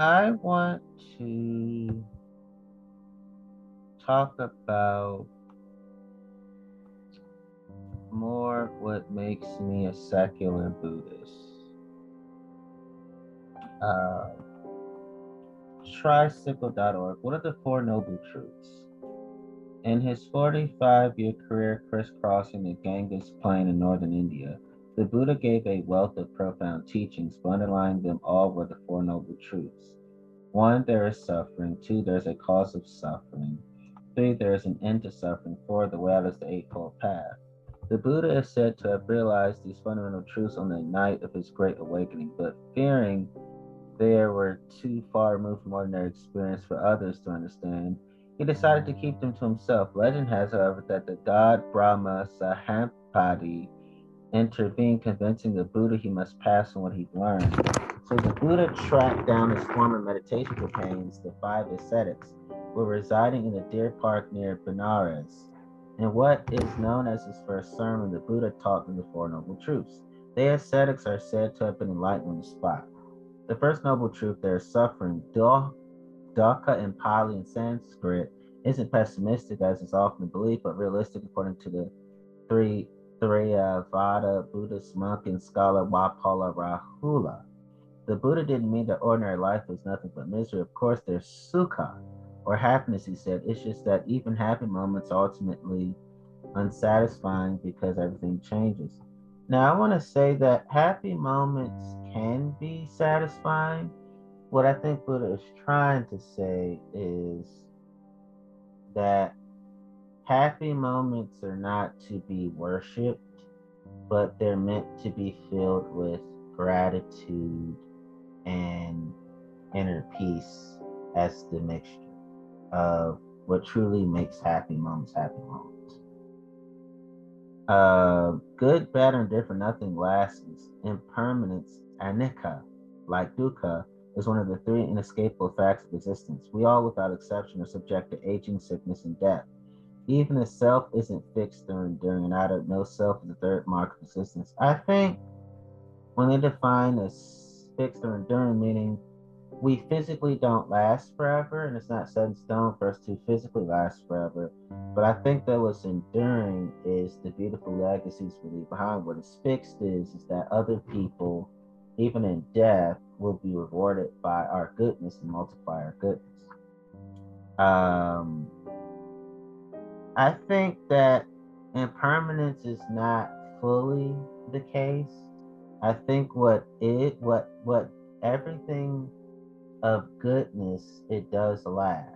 I want to talk about more what makes me a secular Buddhist. Uh, tricycle.org. What are the Four Noble Truths? In his 45 year career crisscrossing the Ganges Plain in northern India, the Buddha gave a wealth of profound teachings, but underlying them all were the Four Noble Truths. One, there is suffering. Two, there's a cause of suffering. Three, there is an end to suffering. Four, the way out is the Eightfold Path. The Buddha is said to have realized these fundamental truths on the night of his great awakening, but fearing they were too far removed from ordinary experience for others to understand, he decided to keep them to himself. Legend has, however, that the god Brahma Sahampati intervened, convincing the Buddha he must pass on what he'd learned. So the Buddha tracked down his former meditation companions, the five ascetics, who were residing in the deer park near Benares. In what is known as his first sermon, the Buddha taught them the Four Noble Truths. The ascetics are said to have been enlightened on the spot. The first noble truth, there is suffering. Dukkha in Pali and Sanskrit isn't pessimistic as is often believed, but realistic according to the three Vada Buddhist monk and scholar Walpola Rahula. The Buddha didn't mean that ordinary life was nothing but misery. Of course, there's sukha, or happiness, he said. It's just that even happy moments ultimately unsatisfying because everything changes. Now, I want to say that happy moments can be satisfying. What I think Buddha is trying to say is that happy moments are not to be worshiped, but they're meant to be filled with gratitude and inner peace as the mixture of what truly makes happy moments happy moments. Uh, good, bad, or different, nothing lasts. Impermanence, anicca, like dukkha, is one of the three inescapable facts of existence. We all, without exception, are subject to aging, sickness, and death. Even the self isn't fixed or enduring, and out of no self is the third mark of existence. I think when they define as fixed or enduring, meaning we physically don't last forever, and it's not set in stone for us to physically last forever. But I think that what's enduring is the beautiful legacies we leave behind. What is fixed is is that other people, even in death, will be rewarded by our goodness and multiply our goodness. Um, I think that impermanence is not fully the case. I think what it what what everything of goodness, it does last.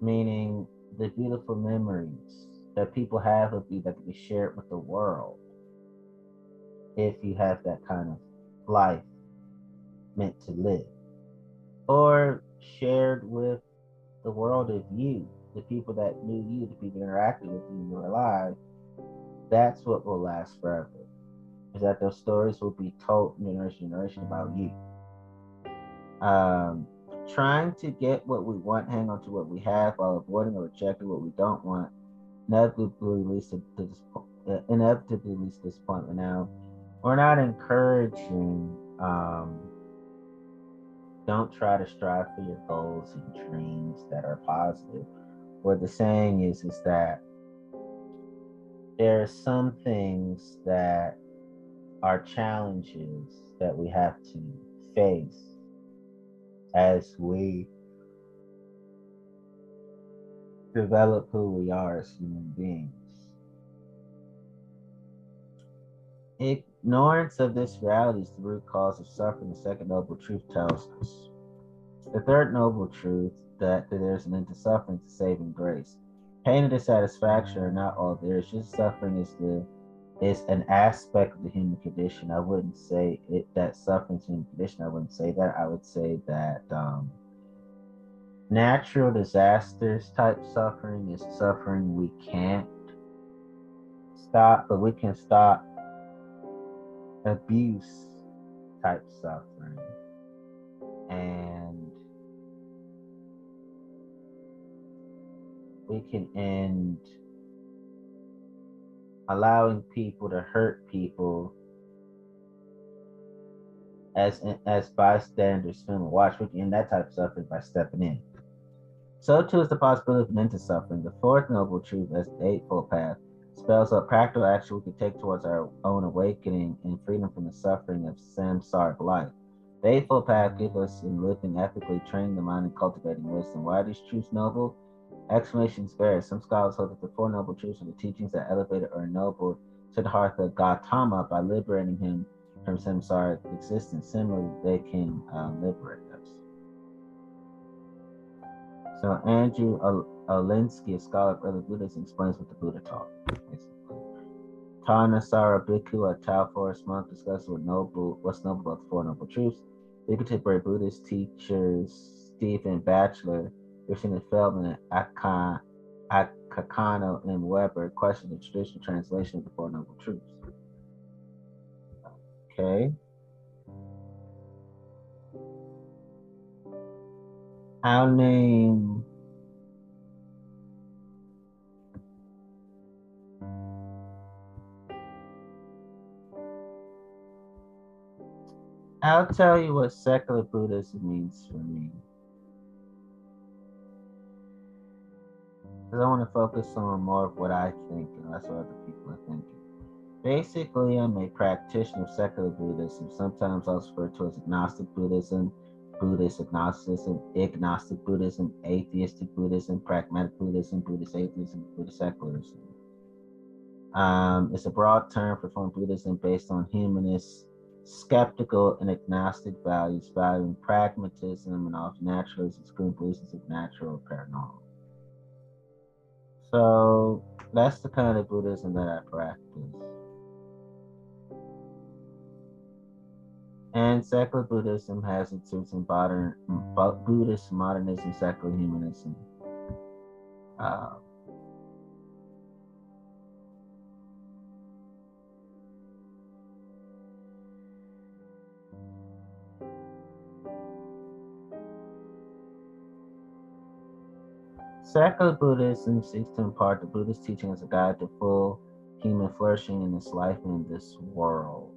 Meaning the beautiful memories that people have of you that can be shared with the world. If you have that kind of life meant to live. Or shared with the world of you, the people that knew you, the people interacted with you in your life. That's what will last forever. Is that those stories will be told generation to generation about you um, trying to get what we want, hang on to what we have while avoiding or rejecting what we don't want, inevitably leads to this, uh, inevitably leads to disappointment. Now, we're not encouraging. Um, don't try to strive for your goals and dreams that are positive. What the saying is, is that there are some things that are challenges that we have to face as we develop who we are as human beings. Ignorance of this reality is the root cause of suffering, the second noble truth tells us. The third noble truth that, that there's an end to suffering to saving grace. Pain and dissatisfaction are not all there. It's just suffering is the is an aspect of the human condition. I wouldn't say it that suffering is human condition. I wouldn't say that. I would say that um, natural disasters type suffering is suffering we can't stop, but we can stop abuse type suffering. And we can end allowing people to hurt people as as bystanders film watch. We can end that type of suffering by stepping in. So too is the possibility of an suffering. The fourth noble truth as the Eightfold Path spells out practical action we can take towards our own awakening and freedom from the suffering of samsaric life. Eightfold Path gives us in living ethically, training the mind, and cultivating wisdom. Why are these truths noble? Explanations vary. Some scholars hold that the Four Noble Truths are the teachings that elevated or ennobled Siddhartha Gautama by liberating him from samsaric existence. Similarly, they can uh, liberate us. So Andrew Olendzki, a scholar of early Buddhism, explains what the Buddha taught. Thanissaro Bhikkhu, a Thai Forest monk, discusses what noble, what's noble about the Four Noble Truths. The contemporary Buddhist teachers Stephen Batchelor, Christina Feldman, and Akincano and Weber question the traditional translation of the Four Noble Truths. Okay. I'll name I'll tell you what secular Buddhism means for me. Because I want to focus on more of what I think and less what other people are thinking. Basically, I'm a practitioner of secular Buddhism, sometimes also referred to as agnostic Buddhism, Buddhist agnosticism, agnostic Buddhism, atheistic Buddhism, pragmatic Buddhism, Buddhist atheism, Buddhist secularism. Um, it's a broad term for form Buddhism based on humanist, skeptical, and agnostic values, valuing pragmatism and off naturalism, excluding beliefs of natural or paranormal. So that's the kind of Buddhism that I practice. And secular Buddhism has its roots in modern Buddhist modernism, secular humanism. Uh, secular Buddhism seeks to impart the Buddhist teaching as a guide to full human flourishing in this life and in this world.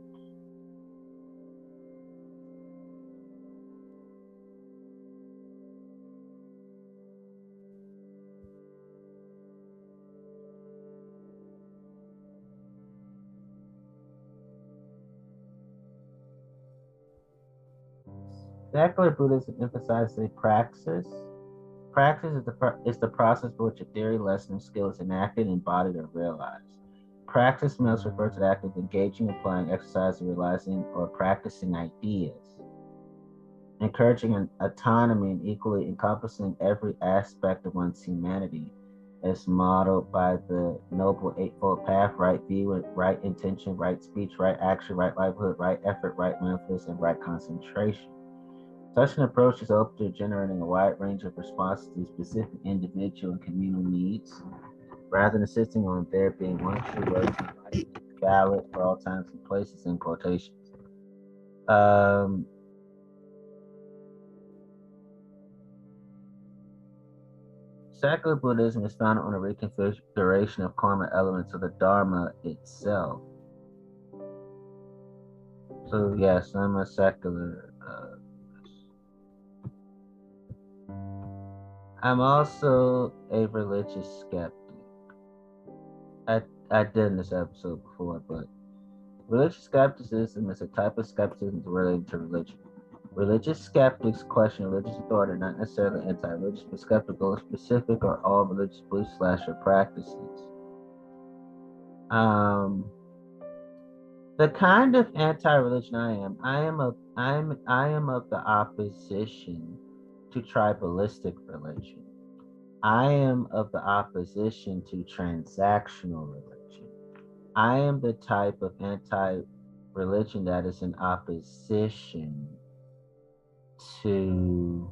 Secular Buddhism emphasizes a praxis. Praxis is the, is the process by which a theory, lesson, or skill is enacted, embodied, or realized. Practice must refer to the act of engaging, applying, exercising, realizing, or practicing ideas. Encouraging an autonomy and equally encompassing every aspect of one's humanity as modeled by the Noble Eightfold Path right view, right intention, right speech, right action, right livelihood, right effort, right mindfulness, and right concentration. Such an approach is open to generating a wide range of responses to specific individual and communal needs, rather than insisting on there being one true way to life, valid for all times and places in quotations. Um, secular Buddhism is founded on a reconfiguration of karma elements of the Dharma itself. So yes, I'm a secular I'm also a religious skeptic. I I did in this episode before, but religious skepticism is a type of skepticism related to religion. Religious skeptics question religious authority, not necessarily anti-religious, but skeptical of specific or all religious beliefs slash or practices. Um, the kind of anti-religion I am, I am a, I am, I am of the opposition to tribalistic religion. I am of the opposition to transactional religion. I am the type of anti religion that is in opposition to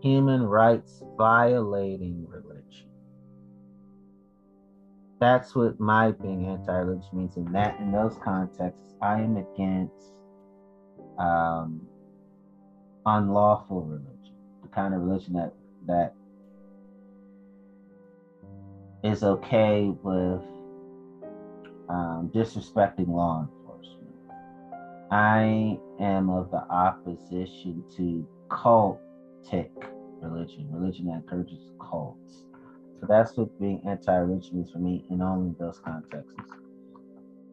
human rights violating religion. That's what my being anti-religion means. In that, in those contexts, I am against um, unlawful religion, the kind of religion that that is okay with um, disrespecting law enforcement. I am of the opposition to cultic religion, religion that encourages cults. So that's what being anti-religion means for me in only those contexts.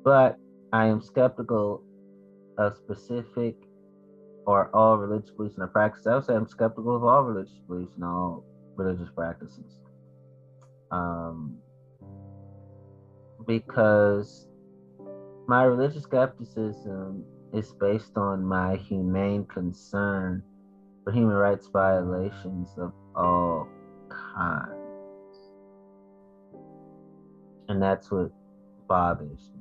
But I am skeptical of specific or all religious beliefs and practices. I would say I'm skeptical of all religious beliefs and all religious practices. Um, because my religious skepticism is based on my humane concern for human rights violations of all kinds. And that's what bothers me.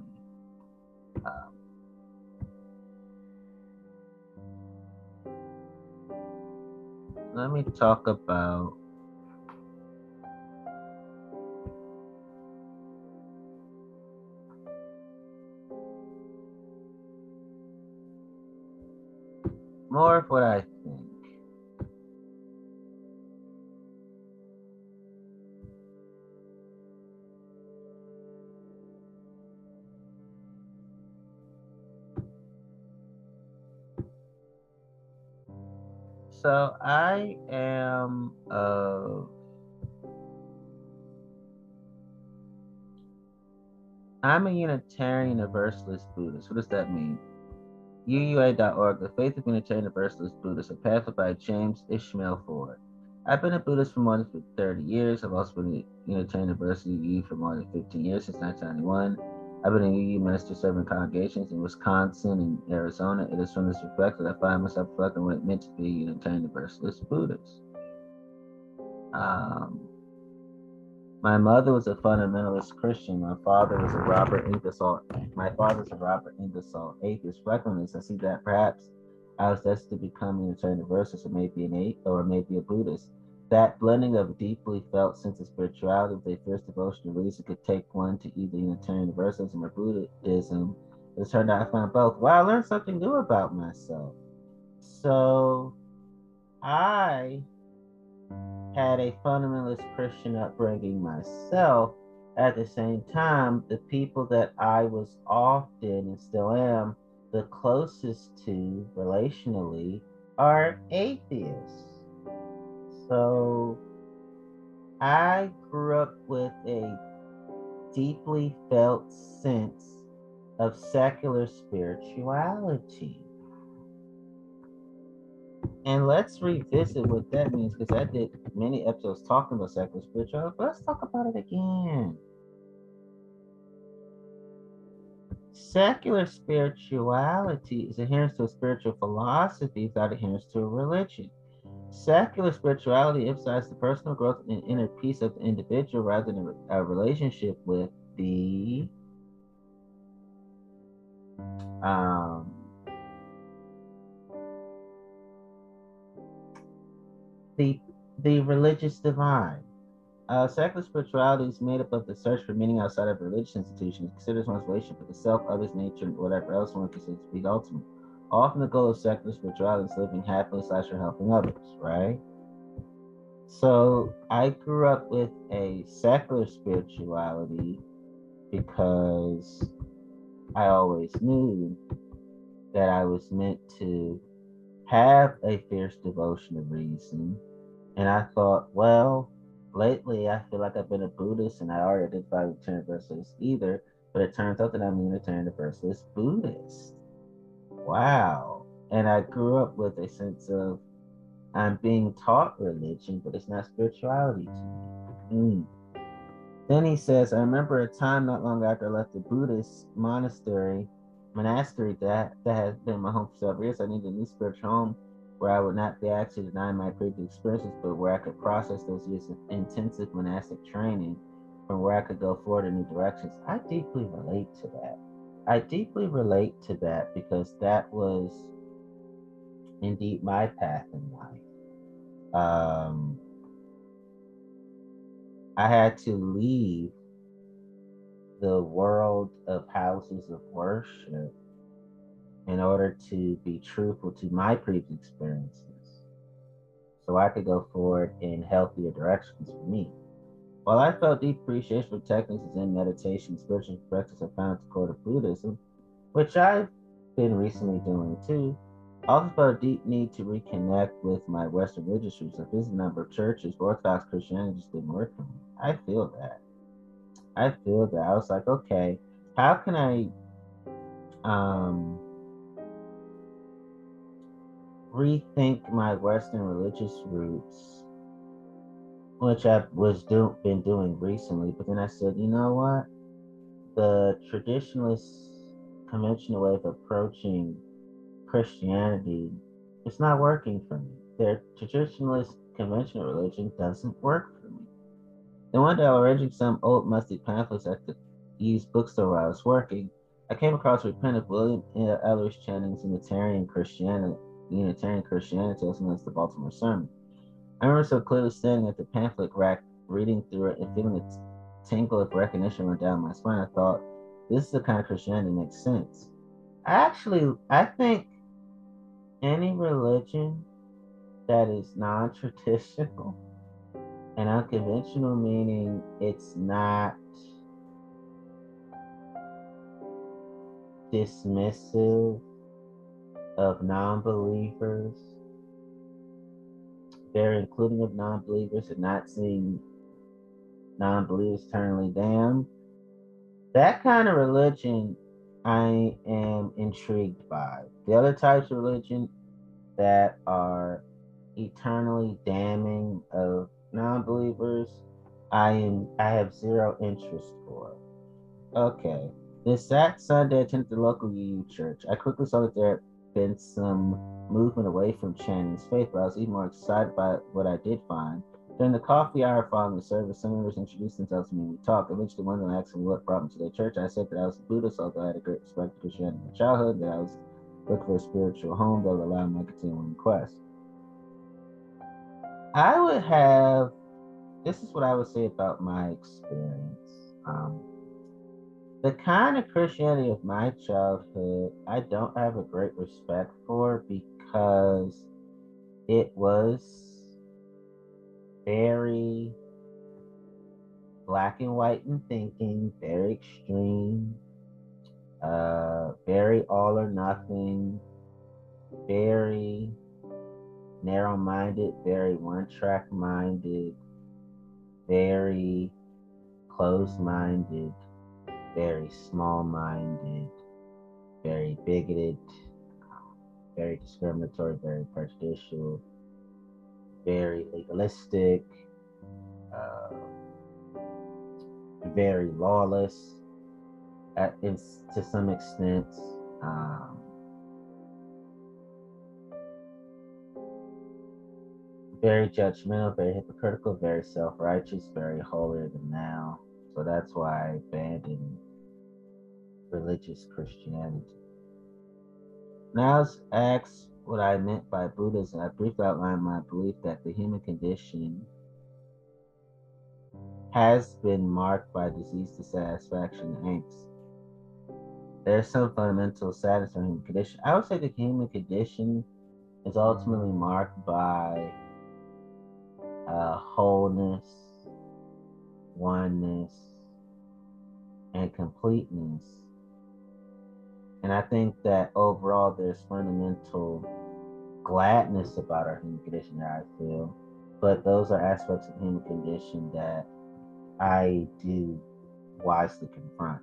Let me talk about more of what I think. So I am uh I'm a Unitarian Universalist Buddhist. What does that mean? UUA.org, The Faith of Unitarian Universalist Buddhists, a pamphlet by James Ishmael Ford. I've been a Buddhist for more than 30 years. I've also been a Unitarian University UU for more than 15 years, since 1991. I've been in UU minister serving congregations in Wisconsin and Arizona. It is from this perspective that I find myself reflecting what it meant to be a Unitarian Universalist Buddhist. Um, my mother was a fundamentalist Christian. My father was a Robert Ingersoll. My father a Robert Ingersoll atheist. This, I see that perhaps I was destined to become a Unitarian Universalist, or maybe an atheist, or maybe a Buddhist. That blending of deeply felt sense of spirituality with a fierce devotion to reason could take one to either Unitarian Universalism or Buddhism. It turned out I found both. Wow, I learned something new about myself. So I had a fundamentalist Christian upbringing myself. At the same time, the people that I was often and still am the closest to relationally are atheists. So I grew up with a deeply felt sense of secular spirituality. And let's revisit what that means because I did many episodes talking about secular spirituality, but let's talk about it again. Secular spirituality is adherence to a spiritual philosophy without adherence to a religion. Secular spirituality emphasizes the personal growth and inner peace of the individual rather than a relationship with the um, the the religious divine. Uh, secular spirituality is made up of the search for meaning outside of religious institutions, considers one's relationship with the self, others, nature, and whatever else one considers to be ultimate. Often the goal of secular spirituality is living happily slash or helping others, right? So I grew up with a secular spirituality because I always knew that I was meant to have a fierce devotion to reason and I thought, well, lately I feel like I've been a Buddhist and I already identify with Unitarian Universalist either, but it turns out that I'm a Unitarian Universalist Buddhist. Wow. And I grew up with a sense of I'm being taught religion, but it's not spirituality to me. Mm. Then he says, I remember a time not long after I left the Buddhist monastery, monastery that, that has been my home for several years. I needed a new spiritual home where I would not be asked to deny my previous experiences, but where I could process those years of intensive monastic training from where I could go forward in new directions. I deeply relate to that. I deeply relate to that because that was indeed my path in life. Um, I had to leave the world of houses of worship in order to be truthful to my previous experiences so I could go forward in healthier directions for me. While I felt deep appreciation for techniques in meditation, spiritual practice I found to core to Buddhism, which I've been recently doing too, I also felt a deep need to reconnect with my Western religious roots. A number of churches, Orthodox Christianity just didn't work for me. I feel that. I feel that. I was like, okay, how can I um, rethink my Western religious roots, which I was do been doing recently. But then I said, you know what? The traditionalist conventional way of approaching Christianity is not working for me. Their traditionalist conventional religion doesn't work for me. Then one day I was reading some old musty pamphlets at the used bookstore where I was working. I came across of William Ellery Channing's Unitarian Christianity, Unitarian Christianity, also known as the Baltimore Sermon. I remember so clearly standing at the pamphlet rack, reading through it, and feeling a tingle of recognition run down my spine. I thought, this is the kind of Christianity that makes sense. Actually, I think any religion that is non traditional and unconventional, meaning it's not dismissive of non very including of non believers and not seeing non believers eternally damned. That kind of religion I am intrigued by. The other types of religion that are eternally damning of non believers, I am I have zero interest for. Okay. This that Sunday, I attended the local UU church. I quickly saw that there been some movement away from Channing's faith, but I was even more excited by what I did find. During the coffee hour following the service, some members introduced themselves to me and we talked. Eventually, one of them asked me what brought me to their church. I said that I was a Buddhist, although I had a great respect for Christianity in my childhood, that I was looking for a spiritual home that would allow my continuing quest. I would have, this is what I would say about my experience. Um, the kind of Christianity of my childhood, I don't have a great respect for because it was very black and white in thinking, very extreme, uh, very all or nothing, very narrow minded, very one track minded, very closed minded very small minded, very bigoted, very discriminatory, very prejudicial, very legalistic, uh, very lawless at, to some extent. Um, very judgmental, very hypocritical, very self righteous, very holier than thou. So that's why I abandoned religious Christianity. Now, I was asked what I meant by Buddhism. I briefly outlined my belief that the human condition has been marked by disease, dissatisfaction, and angst. There's some fundamental sadness in the human condition. I would say the human condition is ultimately marked by uh, wholeness, oneness, and completeness. And I think that overall there's fundamental gladness about our human condition that I feel. But those are aspects of human condition that I do wisely confront.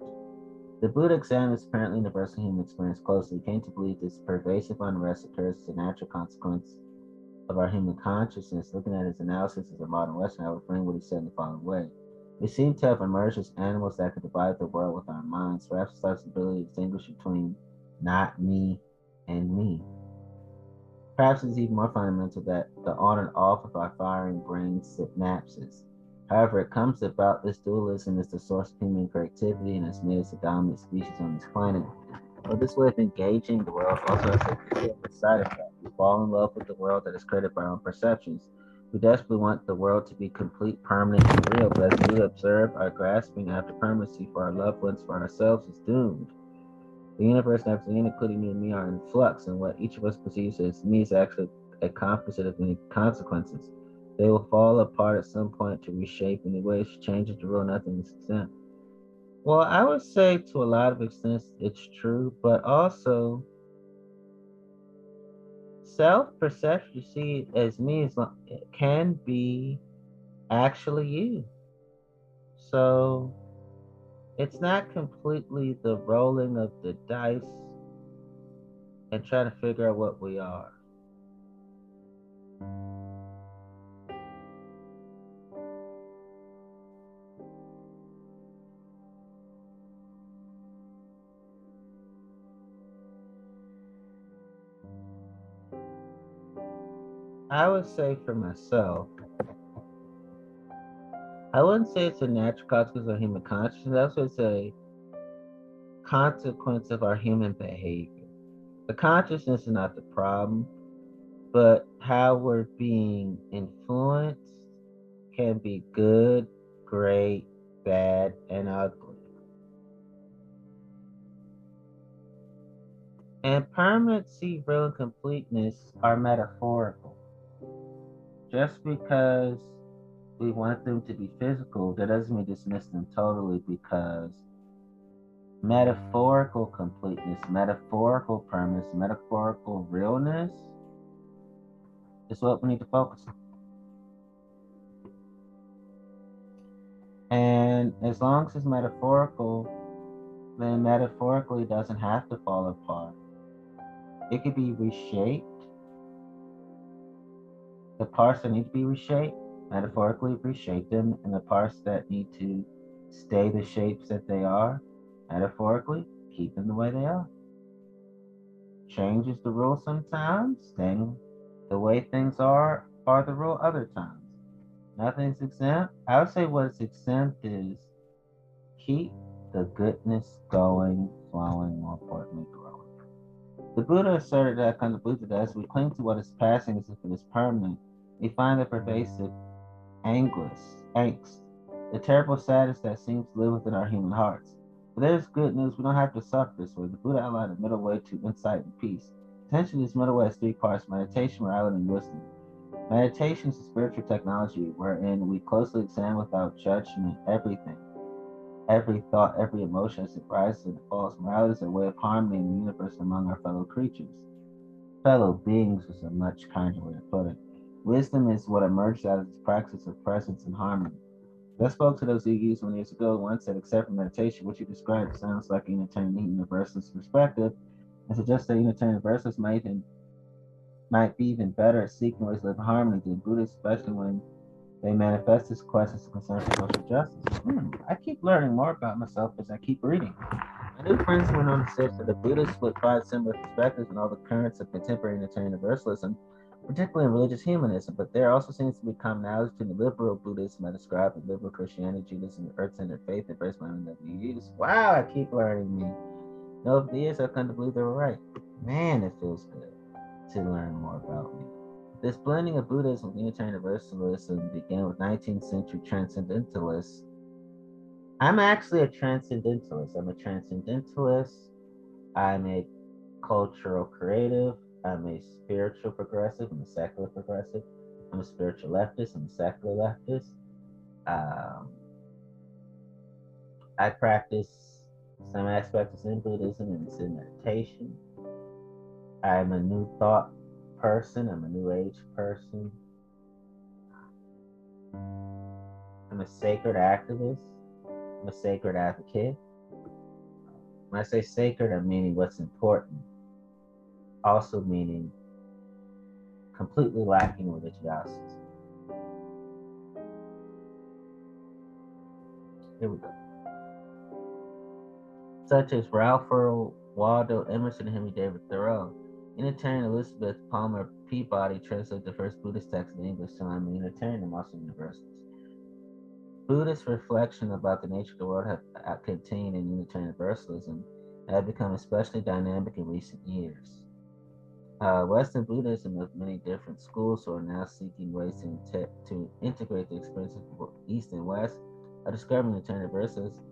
The Buddha examined this apparently universal human experience closely. He came to believe this pervasive unrest occurs as a natural consequence of our human consciousness. Looking at his analysis as a modern Western, I would frame what he said in the following way. We seem to have emerged as animals that could divide the world with our minds, perhaps the ability to distinguish between not me and me. Perhaps it's even more fundamental that the on and off of our firing brain synapses. However, it comes about this dualism is the source of human creativity and has made us the dominant species on this planet. But this way of engaging the world also has a side effect. We fall in love with the world that is created by our own perceptions. We desperately want the world to be complete, permanent, and real, but as we observe, our grasping after permanency for our loved ones, for ourselves, is doomed. The universe and everything, including you and me, are in flux, and what each of us perceives as me is actually a composite of many consequences. They will fall apart at some point to reshape in a way which changes the real nothing is exempt. Well, I would say to a lot of extents it's true, but also self perception, you see, as me, as can be actually you. So it's not completely the rolling of the dice and trying to figure out what we are. I would say for myself, I wouldn't say it's a natural consequence of human consciousness. I would say consequence of our human behavior. The consciousness is not the problem, but how we're being influenced can be good, great, bad, and ugly. And permanency, real, and completeness are metaphorical. Just because we want them to be physical, that doesn't mean dismiss them totally because metaphorical completeness, metaphorical permanence, metaphorical realness is what we need to focus on. And as long as it's metaphorical, then metaphorically doesn't have to fall apart. It could be reshaped. The parts that need to be reshaped metaphorically reshape them and the parts that need to stay the shapes that they are, metaphorically keep them the way they are. Change is the rule sometimes, staying the way things are are the rule other times. Nothing's exempt. I would say what's exempt is keep the goodness going, flowing, more importantly, growing. The Buddha asserted that kind of Buddha that as we cling to what is passing as if it is permanent, we find the pervasive anguish, angst, the terrible sadness that seems to live within our human hearts. But there's good news. We don't have to suffer this way. The Buddha outlined a middle way to insight and peace. Essentially, this middle way has three parts meditation, morality, and wisdom. Meditation is a spiritual technology wherein we closely examine without judgment everything, every thought, every emotion as it rises and falls. Morality is a way of harmony in the universe among our fellow creatures. Fellow beings is a much kinder way to put it. Wisdom is what emerges out of this practice of presence and harmony. I spoke to those yogis one years ago. One said, except for meditation, what you described sounds like a Unitarian Universalist perspective, and suggests that Unitarian Universalists might even might be even better at seeking ways to live in harmony than Buddhists, especially when they manifest this quest as a concern for social justice. Hmm, I keep learning more about myself as I keep reading. My new friends went on to say that the Buddhists would find similar perspectives in all the currents of contemporary Unitarian Universalism particularly in religious humanism, but there also seems to be commonality between liberal Buddhism I described and liberal Christianity, Judaism, and earth-centered faith embraced by NWUs. Wow, I keep learning me. No, over the years I've come to believe they were right. Man, it feels good to learn more about me. This blending of Buddhism with Unitarian Universalism began with 19th century transcendentalists. I'm actually a transcendentalist. I'm a transcendentalist. I'm a cultural creative. I'm a spiritual progressive. I'm a secular progressive. I'm a spiritual leftist. I'm a secular leftist. Um, I practice some aspects of Zen Buddhism and Zen meditation. I'm a new thought person. I'm a new age person. I'm a sacred activist. I'm a sacred advocate. When I say sacred, I'm meaning what's important also meaning completely lacking religiosity. Here we go. Such as Ralph Earl Waldo Emerson, and Henry David Thoreau. Unitarian Elizabeth Palmer Peabody translated the first Buddhist text in English, so I'm a Unitarian and Muslim Universalist. Buddhist reflection about the nature of the world have contained in Unitarian Universalism have become especially dynamic in recent years. Uh, Western Buddhism of many different schools are now seeking ways to, to integrate the experiences of East and West, are discovering the Universalism,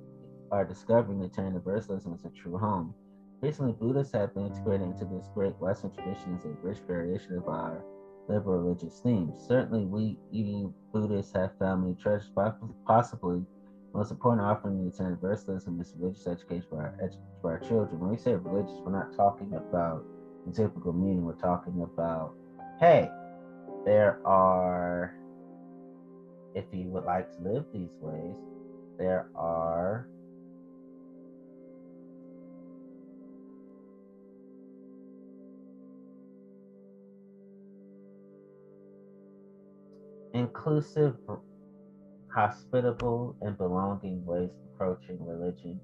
are discovering the Universalism as a true home. Recently, Buddhists have been integrated into this great Western tradition as a rich variation of our liberal religious themes. Certainly, we even Buddhists have family treasures, possibly most important offering in Unitarian Universalism is religious education for our, for our children. When we say religious, we're not talking about the typical meaning. We're talking about, hey, there are, if you would like to live these ways, there are inclusive hospitable and belonging ways approaching religion.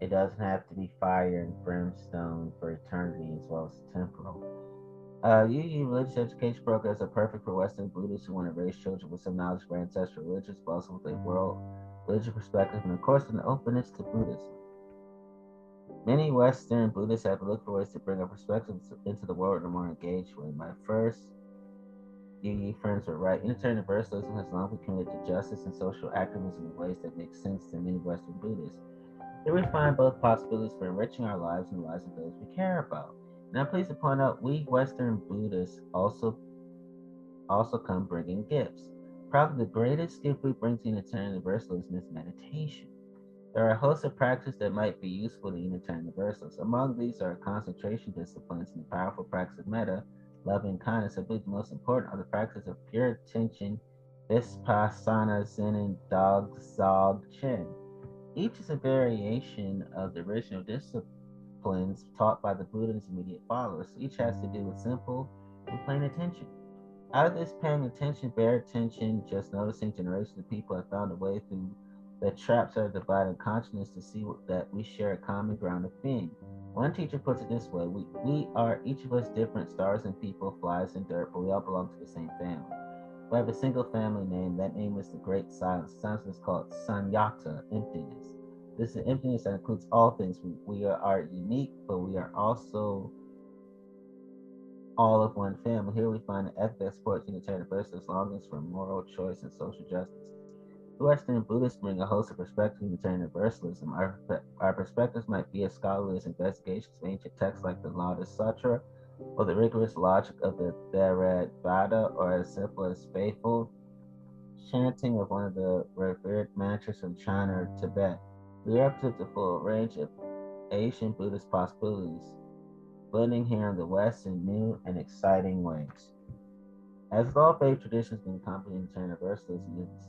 It doesn't have to be fire and brimstone for eternity as well as temporal. Uh, UU religious education programs are perfect for Western Buddhists who want to raise children with some knowledge of ancestral religions, but also with a world religious perspective, and of course, an openness to Buddhism. Many Western Buddhists have looked for ways to bring a perspective into the world in a more engaged way. My first UU friends were right. Unitarian Universalism has long been committed to justice and social activism in ways that make sense to many Western Buddhists. We find both possibilities for enriching our lives and the lives of those we care about. Now, I'm to point out we Western Buddhists also also come bringing gifts. Probably the greatest gift we bring to Unitarian Universalism is meditation. There are a host of practices that might be useful to Unitarian Universalists. Among these are concentration disciplines and the powerful practice of metta, loving kindness. I believe the most important are the practices of pure attention, vipassana, zen, and dog zog chen. Each is a variation of the original disciplines taught by the Buddha and his immediate followers. Each has to do with simple and plain attention. Out of this paying attention, bare attention, just noticing generations of people have found a way through the traps are dividing consciousness to see that we share a common ground of being. One teacher puts it this way we, we are each of us different stars and people, flies and dirt, but we all belong to the same family. We have a single family name. That name is the Great Silence. Silence is called Sunyata, emptiness. This is emptiness that includes all things. We, are, unique, but we are also all of one family. Here we find the ethic that supports Unitarian Universalist longings for moral choice and social justice. The Western Buddhists bring a host of perspectives in Unitarian Universalism. Our, our perspectives might be as scholarly as investigations of ancient texts like the Lotus Sutra, or the rigorous logic of the Theravada, or as simple as faithful chanting of one of the revered mantras from China or Tibet. We are up to the full range of Asian Buddhist possibilities, blending here in the West in new and exciting ways. As all faith traditions been accompanied in Universalism, it's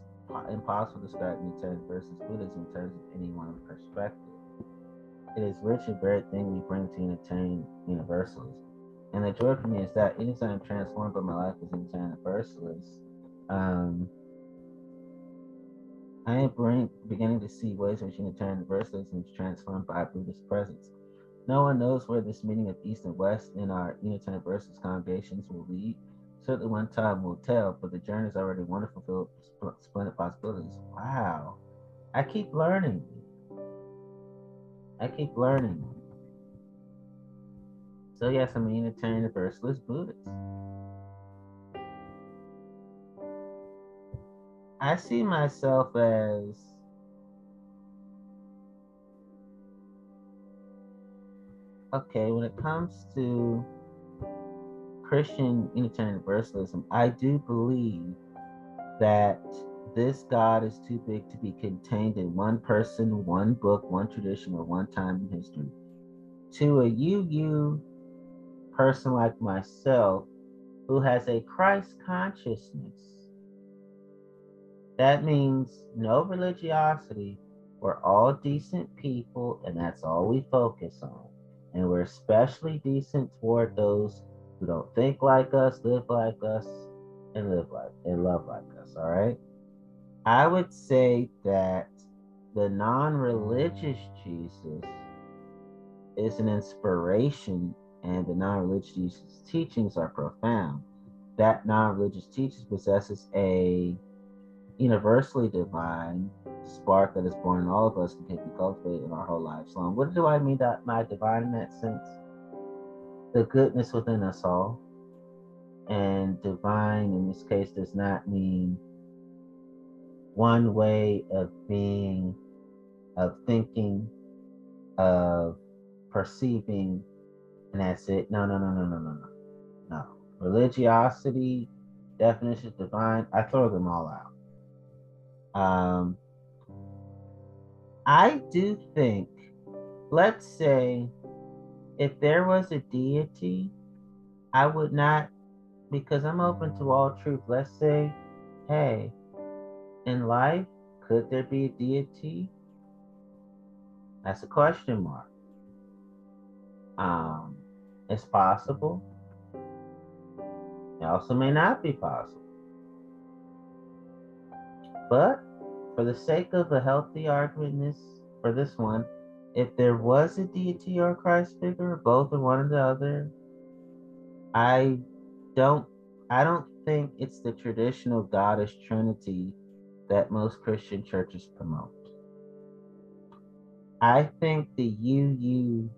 impossible to describe Unitarian versus Buddhism in terms of any one perspective. It is rich and varied thing we bring to Unitarian Universalism. And the joy for me is that anytime I'm transformed by my life as Unitarian Universalist, um, I am bring, beginning to see ways in which Unitarian Universalism is transformed by Buddhist presence. No one knows where this meeting of East and West in our Unitarian Universalist congregations will lead, Certainly one time will tell, but the journey is already wonderful, filled with splendid possibilities. Wow. I keep learning. I keep learning. So yes, I'm a Unitarian Universalist. I see myself as okay when it comes to Christian Unitarian Universalism, I do believe that this God is too big to be contained in one person, one book, one tradition, or one time in history. To a UU person like myself who has a Christ consciousness, that means no religiosity. We're all decent people, and that's all we focus on. And we're especially decent toward those who don't think like us, live like us, and live like and love like us. All right. I would say that the non-religious Jesus is an inspiration, and the non-religious teachings are profound. That non-religious teaching possesses a universally divine spark that is born in all of us and can be cultivated in our whole lives long. What do I mean my divine in that sense? the goodness within us all. And divine in this case does not mean one way of being, of thinking, of perceiving, and that's it. No, no, no, no, no, no, no. No. religiosity, definition of divine, I throw them all out. Um, I do think, let's say, if there was a deity, I would not, because I'm open to all truth. Let's say, hey, in life, could there be a deity? That's a question mark. Um, it's possible. It also may not be possible. But for the sake of a healthy argument for this one, if there was a deity or Christ figure, both or one or the other, I don't I don't think it's the traditional goddess trinity that most Christian churches promote. I think the UU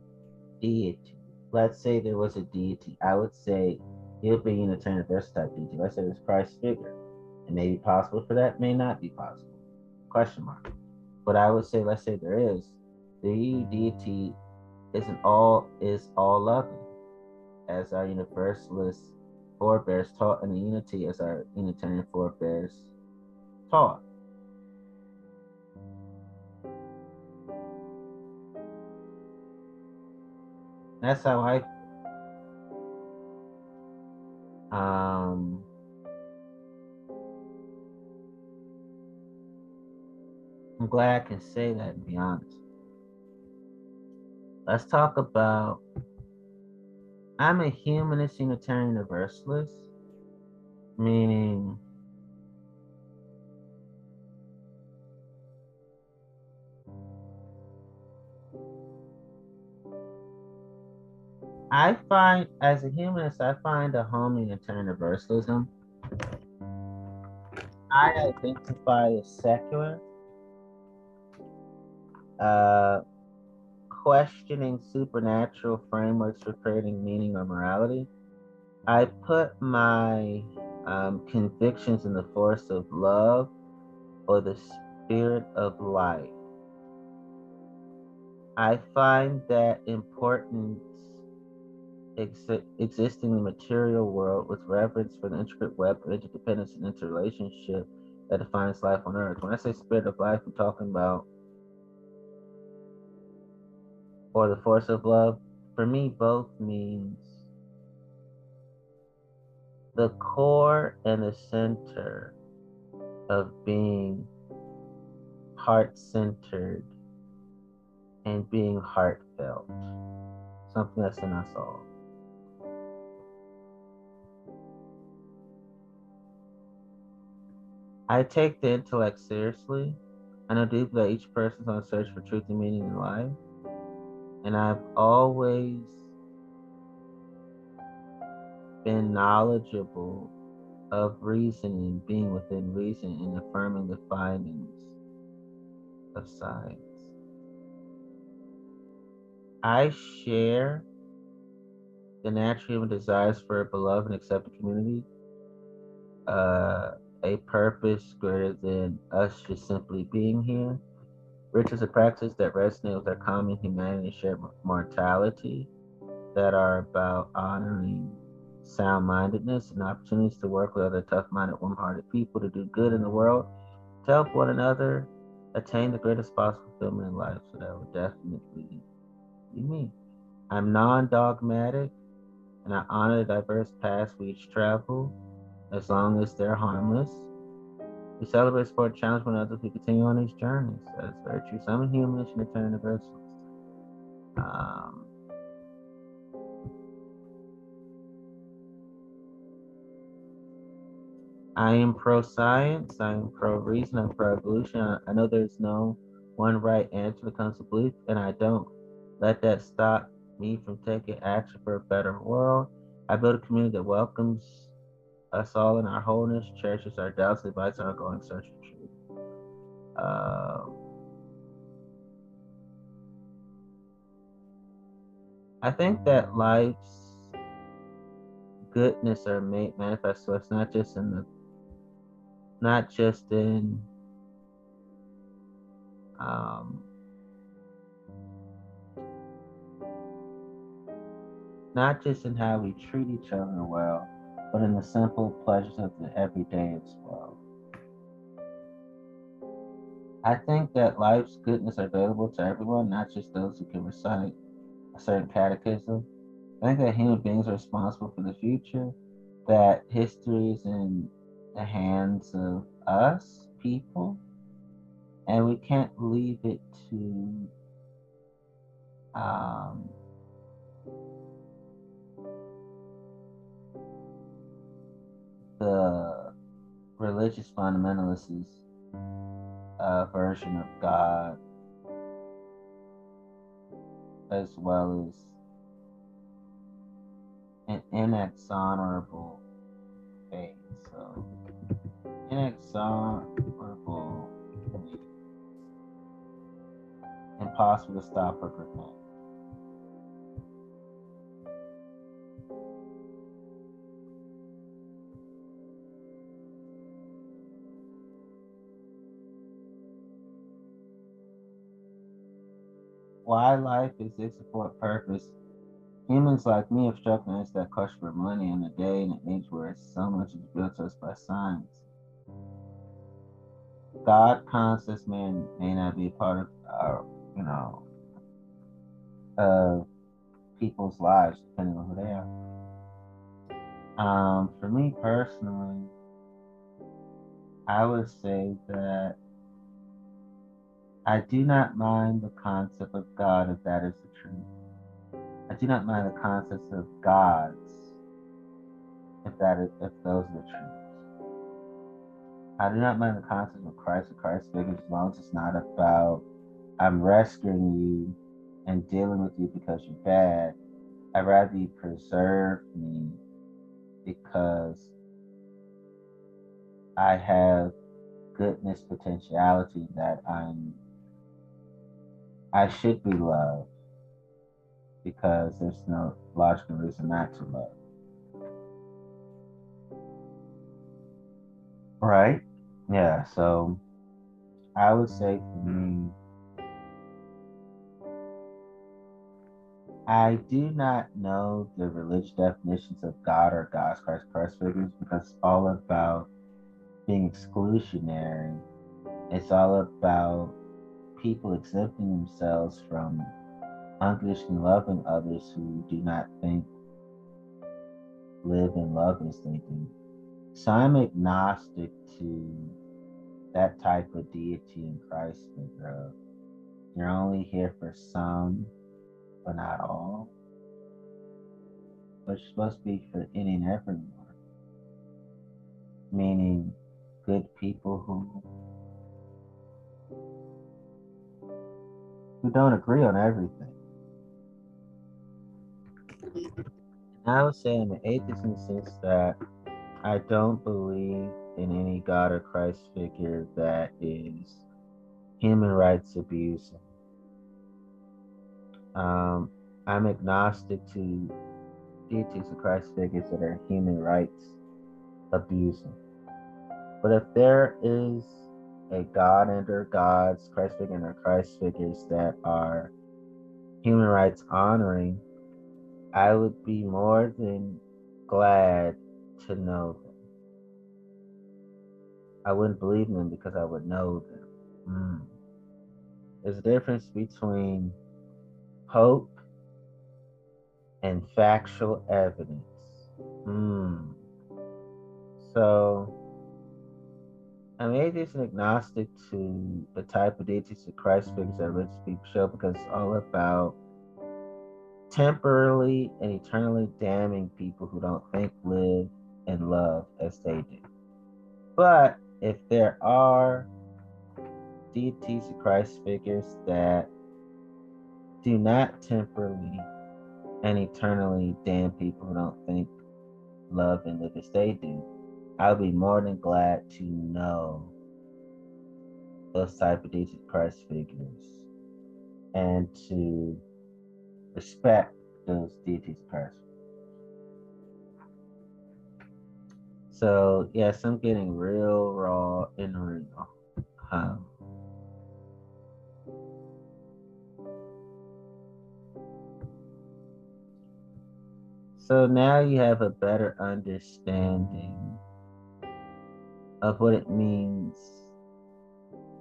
deity, let's say there was a deity, I would say he'll be a Unitarian verse type deity. Let's say it's Christ figure. It may be possible for that, may not be possible. Question mark. But I would say, let's say there is, the deity is an all is all loving, as our universalist forebears taught, and the unity as our Unitarian forebears taught. That's how I. Um, I'm glad I can say that and be honest. Let's talk about. I'm a humanist Unitarian Universalist, meaning I find, as a humanist, I find a home in Universalism. I identify as secular, uh, questioning supernatural frameworks for creating meaning or morality. I put my um, convictions in the force of love or the spirit of life. I find that important ex- existing material world with reverence for the intricate web of interdependence and interrelationship that defines life on earth. When I say spirit of life, I'm talking about or the force of love. For me, both means the core and the center of being heart centered and being heartfelt. Something that's in us all. I take the intellect seriously. I know deeply that each person is on a search for truth and meaning in life. And I've always been knowledgeable of reasoning, being within reason, and affirming the findings of science. I share the natural human desires for a beloved and accepted community. Uh, a purpose greater than us just simply being here. Rituals and practices that resonate with our common humanity and shared mortality that are about honoring sound mindedness and opportunities to work with other tough minded, warm hearted people to do good in the world, to help one another attain the greatest possible fulfillment in life. So that would definitely be me. I'm non dogmatic and I honor the diverse paths we each travel as long as they're harmless. We celebrate, support, challenge one another as we continue on these journeys. That is very true. Some humans should return universals. Um, I am pro science. I am pro reason. I'm pro evolution. I know there's no one right answer when comes to belief, and I don't let that stop me from taking action for a better world. I build a community that welcomes us all in our wholeness, cherishes our doubts, invites our ongoing search for truth. Uh, I think that life's goodness are made manifest to us not just in the not just in um, not just in how we treat each other well, but in the simple pleasures of the everyday as well. I think that life's goodness are available to everyone, not just those who can recite a certain catechism. I think that human beings are responsible for the future, that history is in the hands of us, people, and we can't leave it to um, religious fundamentalists' uh, version of God, as well as an inexorable faith. So, inexorable. Impossible to stop or prevent. Why life exists for a purpose. Humans like me have struggled against that quest for money in a day and an age where so much is built to us by science. God conscious man may not be part of our, you know, of people's lives, depending on who they are. Um, for me personally, I would say that I do not mind the concept of God if that is the truth. I do not mind the concept of gods if that is if those are the truths. I do not mind the concept of Christ or Christ figures as long as it's not about I'm rescuing you and dealing with you because you're bad. I'd rather you preserve me because I have goodness potentiality that I'm I should be loved because there's no logical reason not to love. Right? Yeah, so I would say for me, I do not know the religious definitions of God or God's Christ Christ figures because it's all about being exclusionary. It's all about people exempting themselves from unconditionally loving others who do not think, live, and love they do. So I'm agnostic to that type of deity in Christ figure you're only here for some, but not all. But you're supposed to be for any and everyone. Meaning good people who who don't agree on everything. I would say I'm an atheist in the sense that I don't believe in any God or Christ figure that is human rights abuse. Um, I'm agnostic to deities or Christ figures that are human rights abusing. But if there is a God under gods, Christ figure or Christ figures that are human rights honoring, I would be more than glad to know them. I wouldn't believe them because I would know them. Mm. There's a difference between hope and factual evidence. Mm. So, I'm atheist and agnostic to the type of deities of Christ figures that religious people show because it's all about temporarily and eternally damning people who don't think, live, and love as they do. But if there are deities of Christ figures that do not temporarily and eternally damn people who don't think, love, and live as they do, I'll be more than glad to know those type of Jesus Christ figures and to respect those deities Christ. So yes, I'm getting real raw and real. Um, So now you have a better understanding of what it means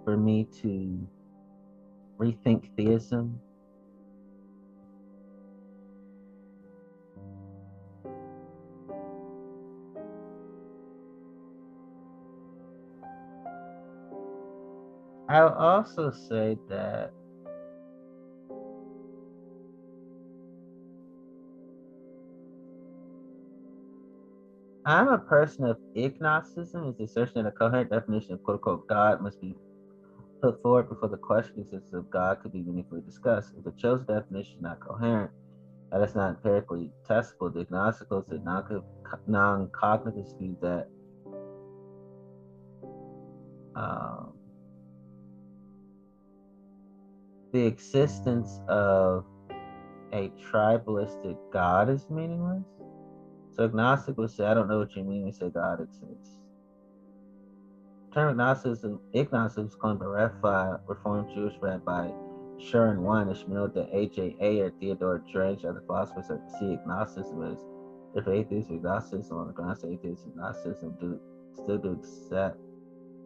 for me to rethink theism. I'll also say that I'm a person of agnosticism is the assertion that a coherent definition of quote unquote God must be put forward before the question of existence of God could be meaningfully discussed. If the chosen definition is not coherent, that is not empirically testable, the agnosticals and non cognitivists view that um, the existence of a tribalistic God is meaningless. Agnostic would say, I don't know what you mean you say God exists. The term agnosticism, agnosticism is coined by Raphael, Reformed Jewish rabbi Sharon Winish noted that A.J. Ayer, Theodore Drange, other philosophers that see agnosticism as if atheism, agnosticism on the grounds of atheism, agnosticism do, still do accept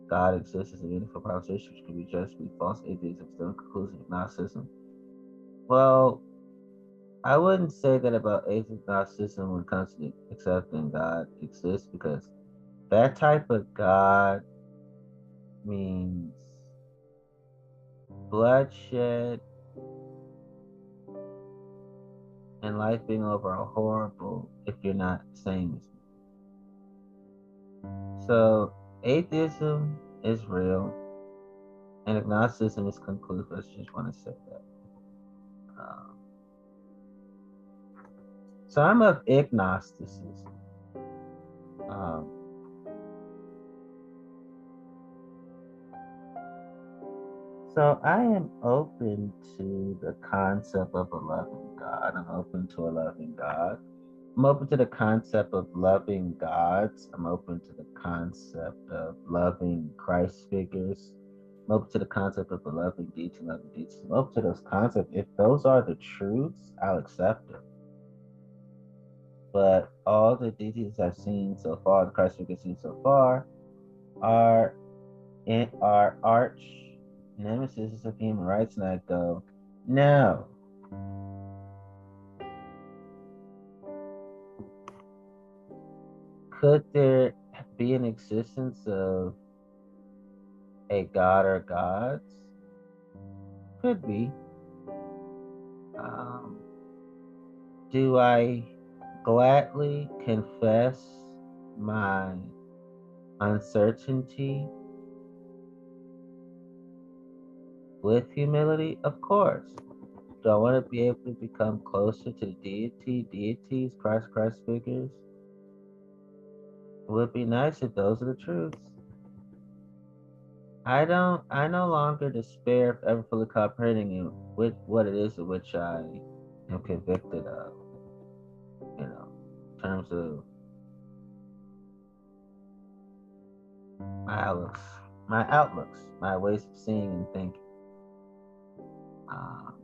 God exists as a meaningful proposition which can be judged to be false atheism, still in conclusion agnosticism. Well, I wouldn't say that about agnosticism when it comes to accepting God exists because that type of God means bloodshed and life being overall horrible if you're not same as me. So atheism is real and agnosticism is conclusive. I just want to say that. Um, so I'm of agnosticism. Um, so I am open to the concept of a loving God. I'm open to a loving God. I'm open to the concept of loving gods. I'm open to the concept of loving Christ figures. I'm open to the concept of a loving deity, loving deities. I'm open to those concepts. If those are the truths, I'll accept them. But all the deities I've seen so far, the Christ figures seen so far, are in our arch nemesis of human rights, and I go, no, could there be an existence of a god or gods? Could be. Um, do I gladly confess my uncertainty with humility? Of course. Do I want to be able to become closer to the deity, deities, Christ, Christ figures? It would be nice if those are the truths. I don't. I no longer despair of ever fully comprehending with what it is of which I am convicted of. Terms of my outlooks, my outlooks, my ways of seeing and thinking. Um,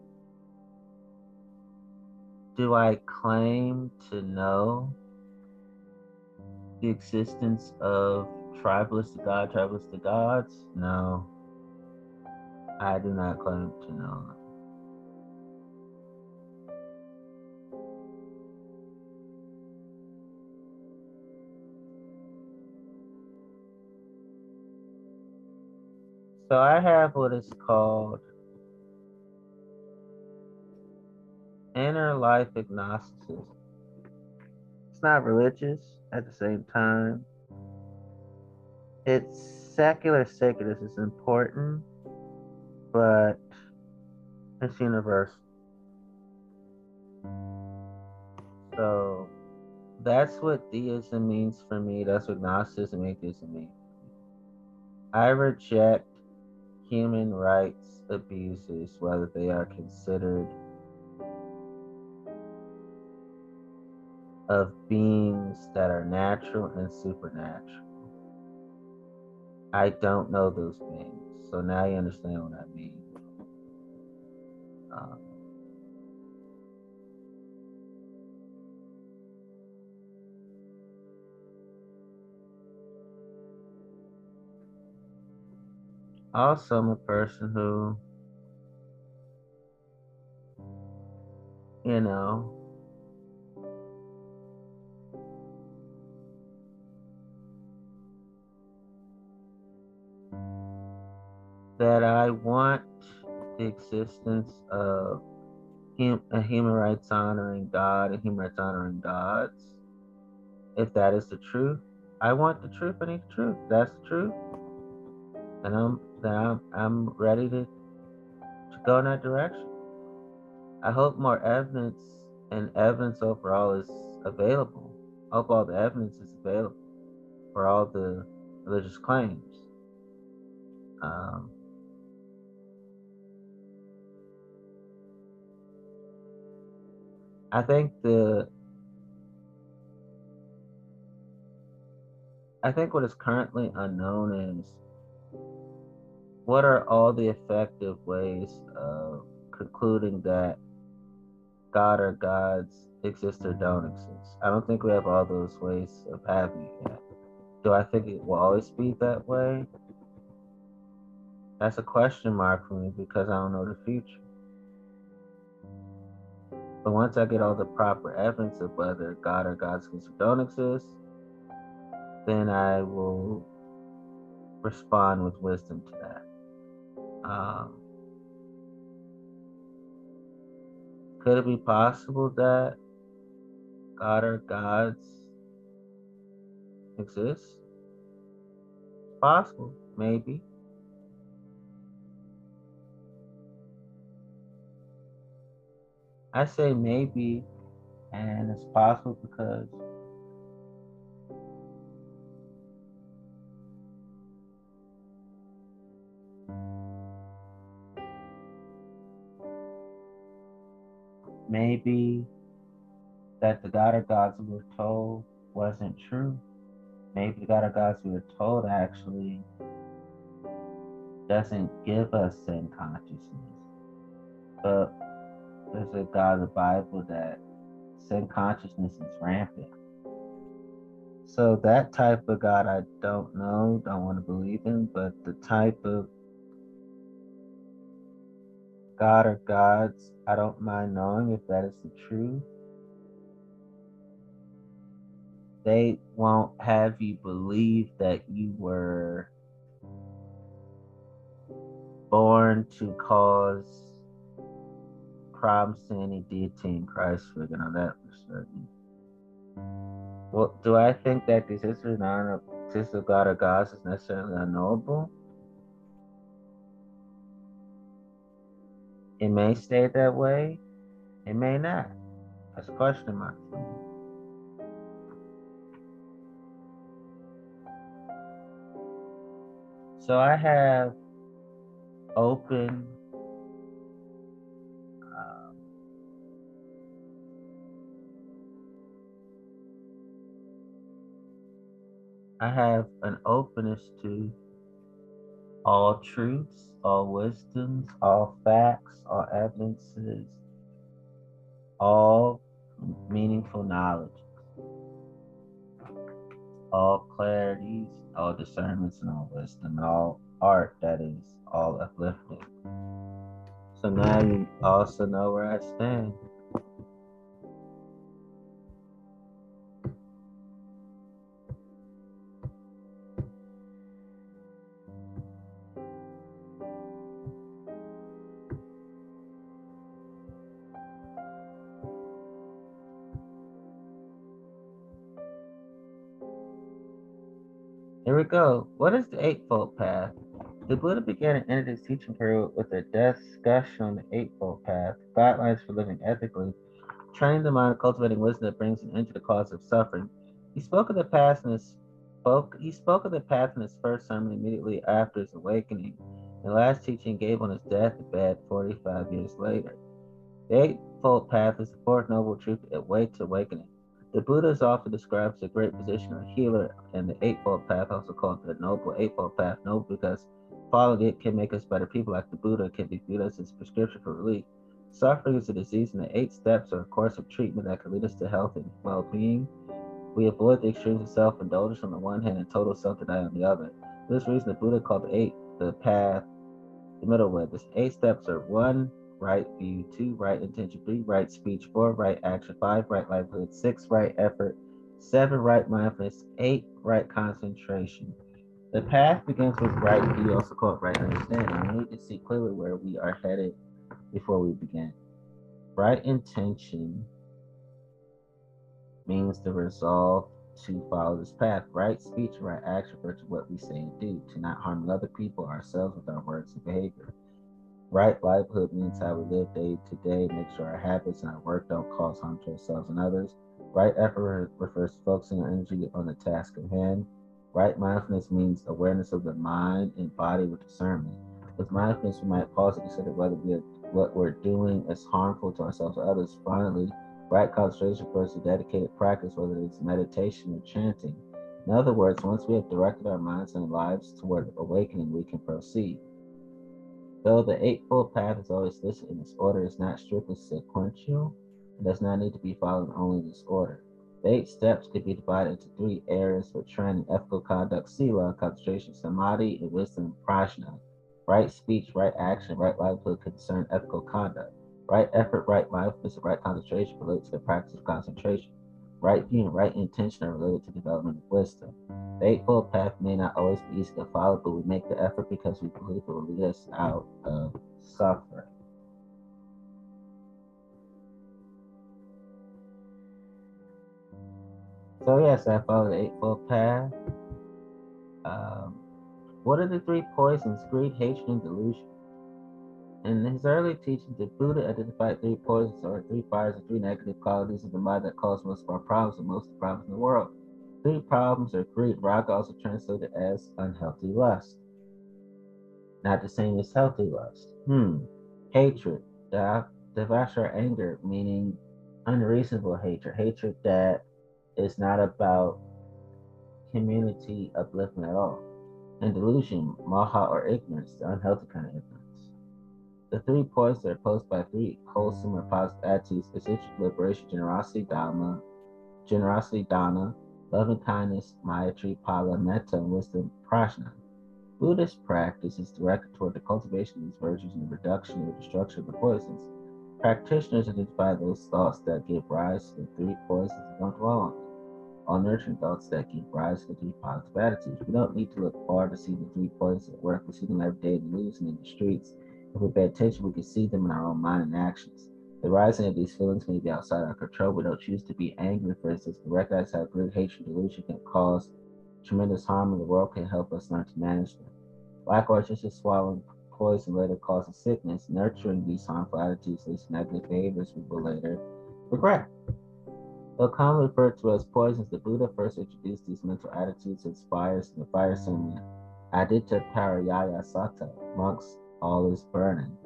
do I claim to know the existence of tribalistic God, tribalistic gods? No. I do not claim to know. So I have what is called inner life agnosticism. It's not religious at the same time. It's secular sacredness is important, but it's universal. So that's what deism means for me. That's what Gnosticism, atheism means. I reject human rights abuses, whether they are considered of beings that are natural and supernatural. I don't know those beings, so now you understand what I mean. Um, Also, I'm a person who, you know, that I want the existence of a human rights honoring God and human rights honoring gods. If that is the truth, I want the truth. I need the truth. That's the truth. And I'm then I'm I'm ready to to go in that direction. I hope more evidence and evidence overall is available. I hope all the evidence is available for all the religious claims. Um, I think the I think what is currently unknown is what are all the effective ways of concluding that God or gods exist or don't exist. I don't think we have all those ways of having it yet. Do I think it will always be that way? That's a question mark for me because I don't know the future. But once I get all the proper evidence of whether God or gods exist or don't exist, then I will respond with wisdom to that. Um, could it be possible that God or gods exist? Possible, maybe. I say maybe, and it's possible because maybe that the God of gods we were told wasn't true. Maybe the God of gods we were told actually doesn't give us sin consciousness. But there's a God of the Bible that sin consciousness is rampant. So that type of God I don't know, don't want to believe in, but the type of God or gods, I don't mind knowing if that is the truth. They won't have you believe that you were born to cause problems to any deity in Christ. We're gonna that for certain. Well, do I think that the existence of God or gods is necessarily unknowable? It may stay that way. It may not. That's a question mark. So I have open um, I have an openness to all truths, all wisdoms, all facts, all evidences, all meaningful knowledge, all clarities, all discernments, and all wisdom, all art that is all uplifting. So now you also know where I stand. Go. What is the Eightfold Path? The Buddha began and ended his teaching period with a discussion on the Eightfold Path, guidelines for living ethically, training the mind, cultivating wisdom that brings an end to the cause of suffering. He spoke of the path in his spoke he spoke of the path in his first sermon immediately after his awakening. The last teaching gave on his deathbed 45 years later. The Eightfold Path is the fourth noble truth that way to awakening. The Buddha is often described as a great physician or healer, and the Eightfold Path, also called the Noble Eightfold Path, noble because following it can make us better people like the Buddha, can be viewed as his prescription for relief. Suffering is a disease, and the eight steps are a course of treatment that can lead us to health and well being. We avoid the extremes of self indulgence on the one hand and total self denial on the other. For this reason, the Buddha called the eight the path, the middle way. The eight steps are one, right view, two, right intention, three, right speech, four, right action, five, right livelihood, six, right effort, seven, right mindfulness, eight, right concentration. The path begins with right view, also called right understanding. We need to see clearly where we are headed before we begin. Right intention means the resolve to follow this path. Right speech, right action to what we say and do, to not harm other people ourselves with our words and behavior. Right livelihood means how we live day to day, make sure our habits and our work don't cause harm to ourselves and others. Right effort refers to focusing our energy on the task at hand. Right mindfulness means awareness of the mind and body with discernment. With mindfulness, we might pause to consider whether we are, what we're doing is harmful to ourselves or others. Finally, right concentration refers to dedicated practice, whether it's meditation or chanting. In other words, once we have directed our minds and lives toward awakening, we can proceed. Though the Eightfold Path is always listed in this order, it's not strictly sequential and does not need to be followed only in this order. The eight steps could be divided into three areas for training ethical conduct, sila, concentration, samadhi, and wisdom, prajna. Right speech, right action, right livelihood concern ethical conduct. Right effort, right mindfulness, and right concentration relates to the practice of concentration. Right view and right intention are related to development of wisdom. The Eightfold Path may not always be easy to follow, but we make the effort because we believe it will lead us out of suffering. So, yes, I follow the Eightfold Path. Um, what are the three poisons? Greed, hatred, and delusion. In his early teachings, the Buddha identified three poisons or three fires or three negative qualities of the mind that cause most of our problems and most of the problems in the world. Three problems are greed, raga, also translated as unhealthy lust. Not the same as healthy lust. Hmm. Hatred, devasha or anger, meaning unreasonable hatred, hatred that is not about community upliftment at all. And delusion, maha or ignorance, the unhealthy kind of ignorance. The three points are posed by three wholesome or positive attitudes essential liberation, generosity, dharma, generosity, dana, loving kindness, maitri, Pali, metta, and wisdom, prajna. Buddhist practice is directed toward the cultivation of these virtues and the reduction or destruction of the poisons. Practitioners identify those thoughts that give rise to the three poisons and don't dwell on them. All nurturing thoughts that give rise to the three positive attitudes. We don't need to look far to see the three poisons at work. We see them every day in the news and in the streets. We pay attention, we can see them in our own mind and actions. The rising of these feelings may be outside our control. We don't choose to be angry, for instance, but recognize how great hatred and delusion can cause tremendous harm in the world can help us learn to manage them. Likewise, just as swallowing poison later causes sickness, nurturing these harmful attitudes leads to negative behaviors we will later regret. Though commonly referred to as poisons, the Buddha first introduced these mental attitudes as fires in the fire sermon Aditya Parayaya Sata. Monks all is burning.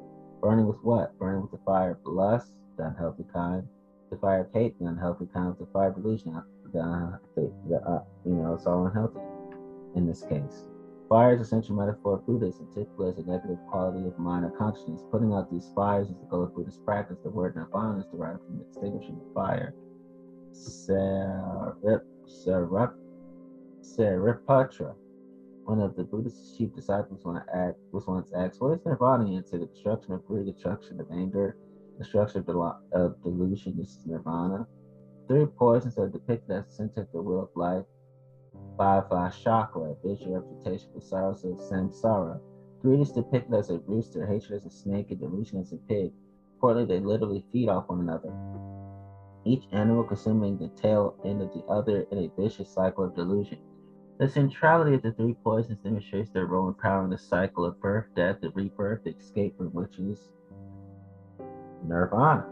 Burning with what? Burning with the fire of lust, the unhealthy kind, the fire of hate, the unhealthy kind, the fire of delusion, the, the, the uh, you know, it's all unhealthy in this case. Fire is a central metaphor of Buddhism, typically as a negative quality of mind or consciousness. Putting out these fires is the goal of Buddhist practice. The word nirvana is derived from extinguishing the fire. Sariputra one of the Buddhist chief disciples was once asked, What is nirvana? He answered, The destruction of greed, destruction of anger, destruction of, del- of delusion. This is nirvana. Three poisons are depicted as the center of the wheel of life. Bhava chakra, visual representation for sorrows of samsara. Greed is depicted as a rooster, hatred as a snake, and delusion as a pig. Importantly, they literally feed off one another. Each animal consuming the tail end of the other in a vicious cycle of delusion. The centrality of the three poisons demonstrates their role in powering the cycle of birth, death, and rebirth, escape from which is nirvana.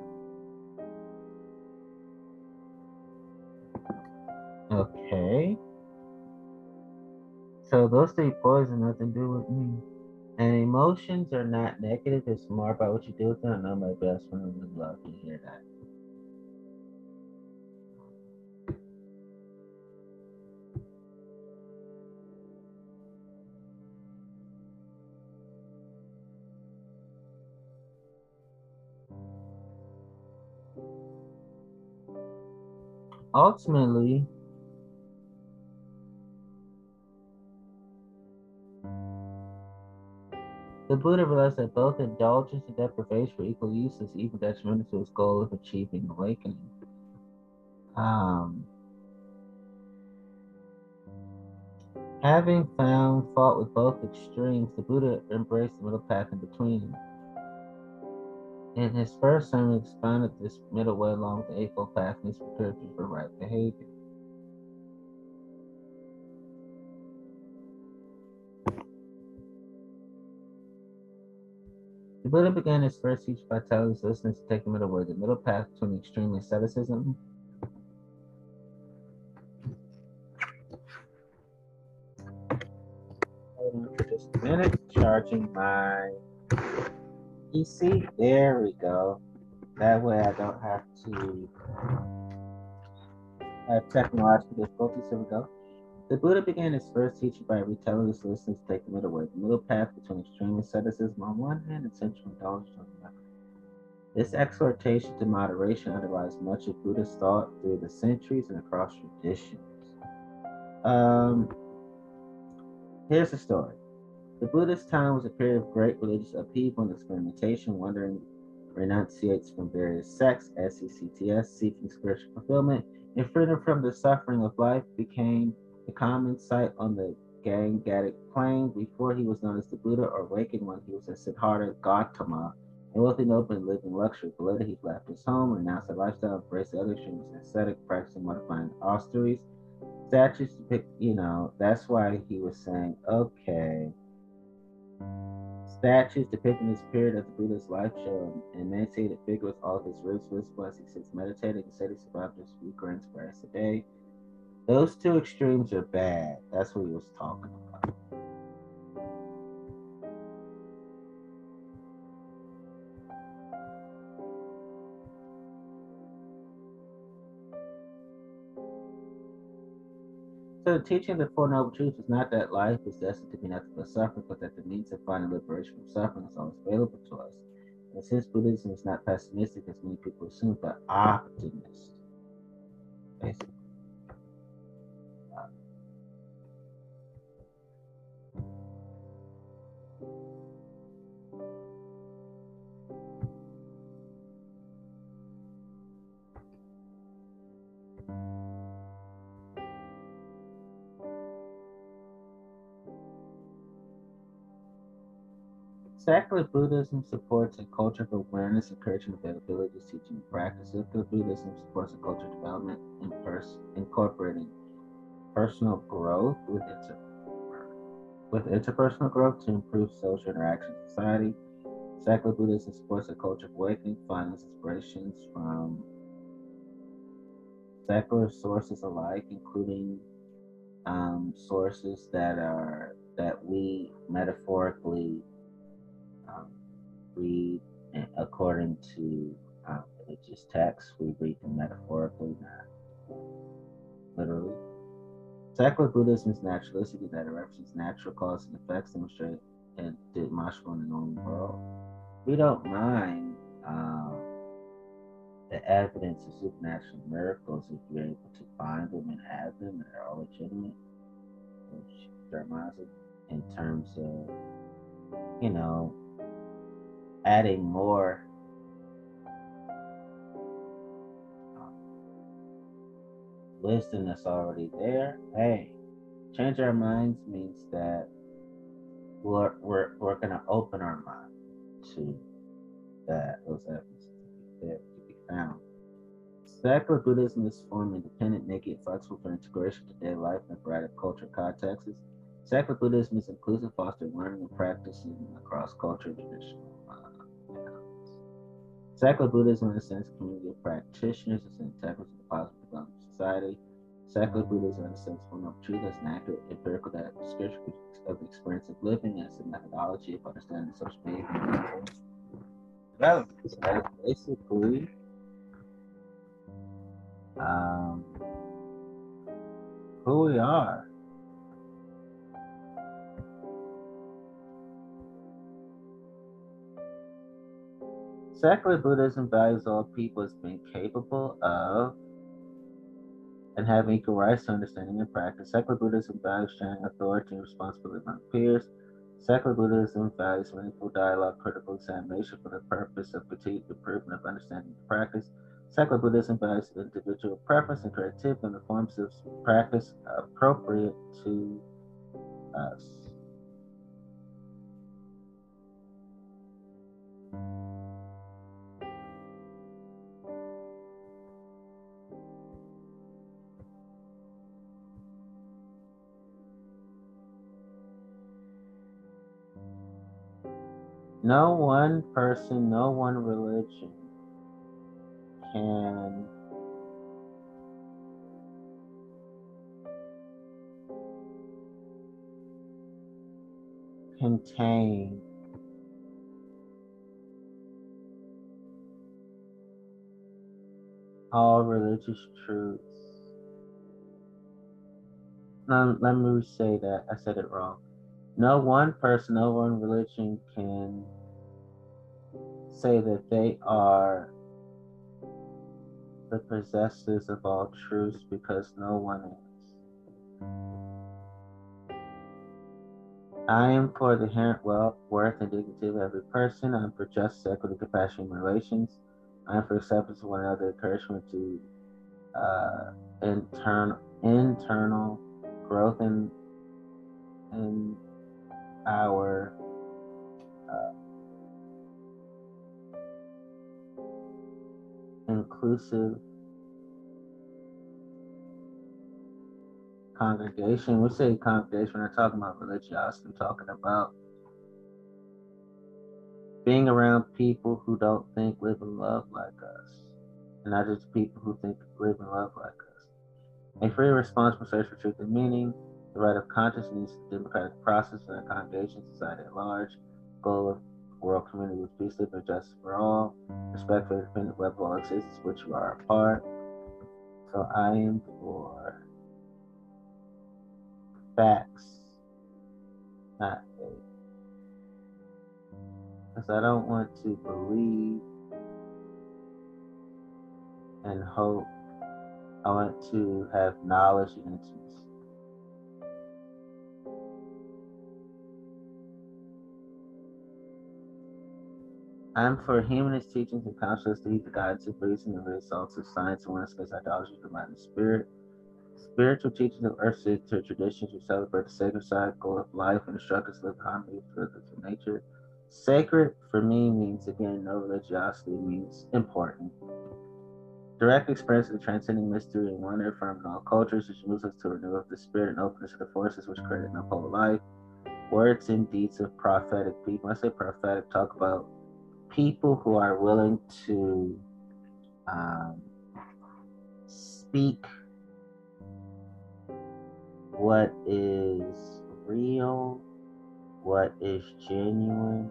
Okay. So those three poisons nothing to do with me. And emotions are not negative, it's more about what you do with them. I know my best friend would love to hear that. Ultimately The Buddha realized that both indulgence and deprivation were equal useless, even detrimental to his goal of achieving awakening. Um, having found fault with both extremes, the Buddha embraced the middle path in between. In his first sermon, he expounded this middle way along the Eightfold Path and his prescriptions for right behavior. The Buddha began his first speech by telling his listeners to take the middle way, the middle path between extreme asceticism Hold on for just a minute, charging my PC. There we go. That way I don't have to have technological difficulties. Here we go. The Buddha began his first teaching by retelling his listeners to take the middle way, the middle path between extreme asceticism on one hand and sensual indulgence on the other. This exhortation to moderation underlies much of Buddhist thought through the centuries and across traditions. Um, here's the story. The Buddhist time was a period of great religious upheaval and experimentation, wandering renunciates from various sects, SECTS, seeking spiritual fulfillment, and freedom from the suffering of life became the common sight on the Gangetic plain. Before he was known as the Buddha or awakened one, he was a Siddhartha Gautama, a wealthy noble and living luxury. But later he left his home, renounced a lifestyle, embraced the other extremes, ascetic, practicing modifying austerities. Statues you know, that's why he was saying, okay, Statues depicting this period of the Buddha's life show an emaciated figure with all his ribs as he sits meditating and said he survived three grams of rice a day. Those two extremes are bad. That's what he was talking about. The teaching of the Four Noble Truths is not that life is destined to be nothing but suffering, but that the means of finding liberation from suffering is always available to us. And since Buddhism is not pessimistic, as many people assume, but optimistic, basically. Secular Buddhism supports a culture of awareness, encouraging availability, teaching, and practice. Buddhism supports a culture of development, in pers- incorporating personal growth with, inter- with interpersonal growth to improve social interaction in society. Secular Buddhism supports a culture of awakening, finding inspirations from secular sources alike, including um, sources that are that we metaphorically read according to um, religious texts. We read them metaphorically, not literally. Secular Buddhism is naturalistic in that it represents natural causes and effects demonstrated and demonstrable in the normal world. We don't mind um, the evidence of supernatural miracles if you're able to find them and have them and they're all legitimate, which in terms of, you know, adding more wisdom that's already there. Hey, change our minds means that we're we're, we're gonna open our mind to that those evidences to be, there, to be found. Secular Buddhism is form independent, naked, flexible for integration to daily life in a variety of cultural contexts. Secular Buddhism is inclusive, fostering learning and practicing across culture and traditional Secular Buddhism, in a sense, community of practitioners is integral to the positive development of society. Secular Buddhism, in a sense, one of truth as an accurate empirical description of the experience of living as a methodology of understanding social behavior development. So basically um, who we are. Secular Buddhism values all people as being capable of and having equal rights to understanding and practice. Secular Buddhism values sharing authority and responsibility among peers. Secular Buddhism values meaningful dialogue, critical examination for the purpose of continued improvement of understanding and practice. Secular Buddhism values individual preference and creativity in the forms of practice appropriate to us. No one person, no one religion can contain all religious truths. Now, let me say that. I said it wrong. No one person, no one religion can say that they are the possessors of all truths because no one is. I am for the inherent wealth, worth, and dignity of every person. I am for justice, equity, compassion, and relations. I am for acceptance of one another, encouragement to uh, internal internal growth and and our uh, inclusive congregation. We say congregation, we're not talking about religiosity, we're talking about being around people who don't think, live, and love like us, and not just people who think, live, and love like us. A free, responsible search for truth and meaning the right of consciousness, the democratic process and the society at large, goal of world community with peace, liberty, justice for all, respect for independent web of all existence, which you are a part. So I am for facts, not faith. Because I don't want to believe and hope. I want to have knowledge and intimacy. I'm for humanist teachings and consciousness to heed the guidance of reason and the results of science and one against idolatry, the mind and spirit. Spiritual teachings of earth to traditions which celebrate the sacred cycle of life and instruct us to live harmony with nature. Sacred for me means again no religiosity means important. Direct experience of the transcending mystery and wonder from all cultures, which moves us to renew of the spirit and openness to the forces which create and uphold life. Words and deeds of prophetic people. I say prophetic, talk about people who are willing to um, speak what is real, what is genuine,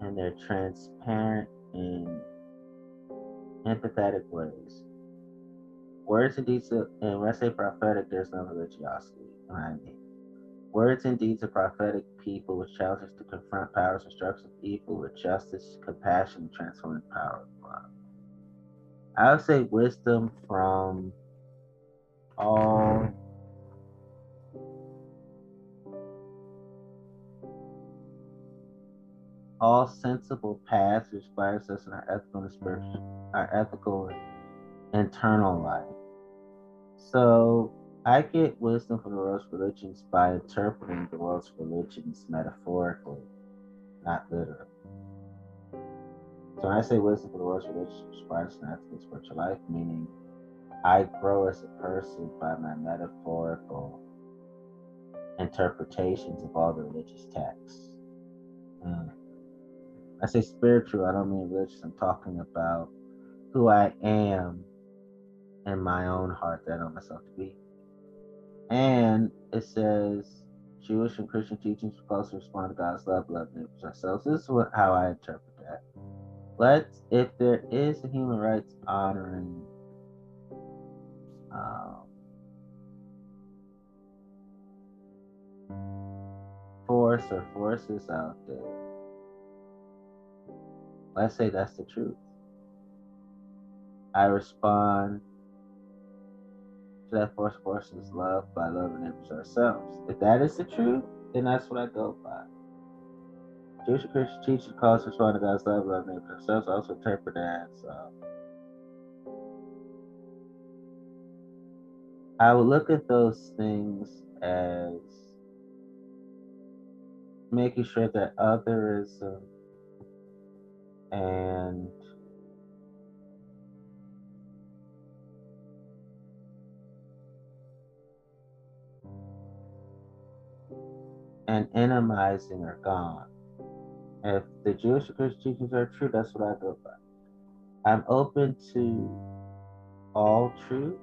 and they're transparent in empathetic ways. Words and deeds, and when I say prophetic, there's no religiosity behind it. Words and deeds of prophetic people which challenge us to confront powers and structures of evil with justice, compassion, and transforming power of. I would say wisdom from all all sensible paths inspires us in our ethical and spiritual, our ethical and internal life. So I get wisdom from the world's religions by interpreting the world's religions metaphorically, not literally. So when I say wisdom from the world's religions inspires an ethical spiritual life, meaning I grow as a person by my metaphorical interpretations of all the religious texts. Mm. I say spiritual, I don't mean religious. I'm talking about who I am in my own heart that I know myself to be. And it says Jewish and Christian teachings supposed to respond to God's love, love neighbors ourselves. This is what, how I interpret that. Let's, if there is a human rights honoring um, force or forces out there, let's say that's the truth. I respond that force forces love by loving neighbors ourselves. If that is the truth, then that's what I go by. Jewish Christian teaching calls us to God's love, love neighbor themselves, also interpret as uh, I would look at those things as making sure that otherism and and enigmizing are gone. If the Jewish or Christian teachings are true, that's what I go by. I'm open to all truths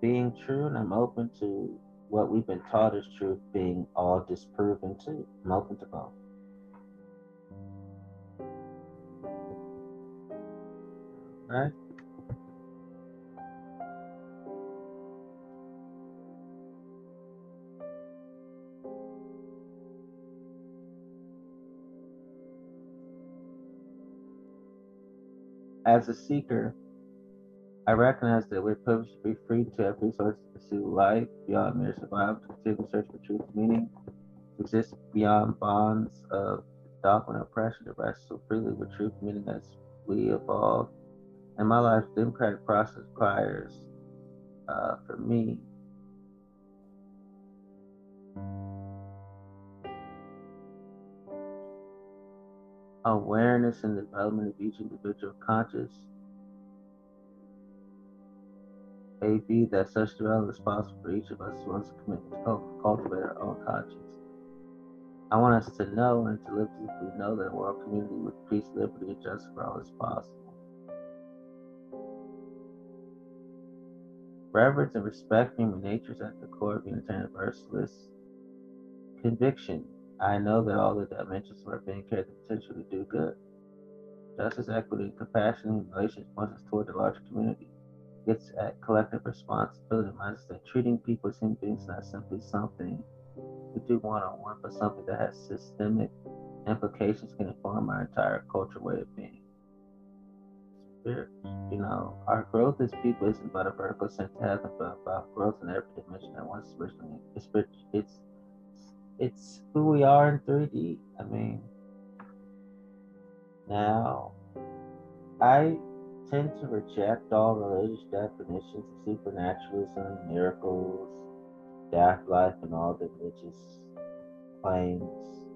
being true, and I'm open to what we've been taught as truth being all disproven too. I'm open to both. Right? As a seeker, I recognize that we're privileged to be free to have resources to pursue life beyond mere survival, to continue the search for truth, meaning, exist beyond bonds of dogma and oppression, to wrestle freely with truth, meaning as we evolve. In my life, the democratic process requires, uh, for me, awareness and development of each individual conscious AB that such development is possible for each of us who wants to commit to cultivate our own conscience. I want us to know and to live we know that a world community with peace, liberty, and justice for all is possible. Reverence and respect for human nature is at the core of Unitarian Universalist conviction. I know that all the dimensions of our being carry the potential to do good. Justice, equity, compassion, and relations points us toward the larger community It's at collective responsibility. Reminds that treating people as human beings is not simply something we do one on one, but something that has systemic implications can inform our entire culture way of being. Spirit, you know, our growth as people isn't about a vertical sense heaven, but about growth in every dimension at once. It's it's it's who we are in 3D. I mean, now I tend to reject all religious definitions of supernaturalism, miracles, afterlife, and all the religious claims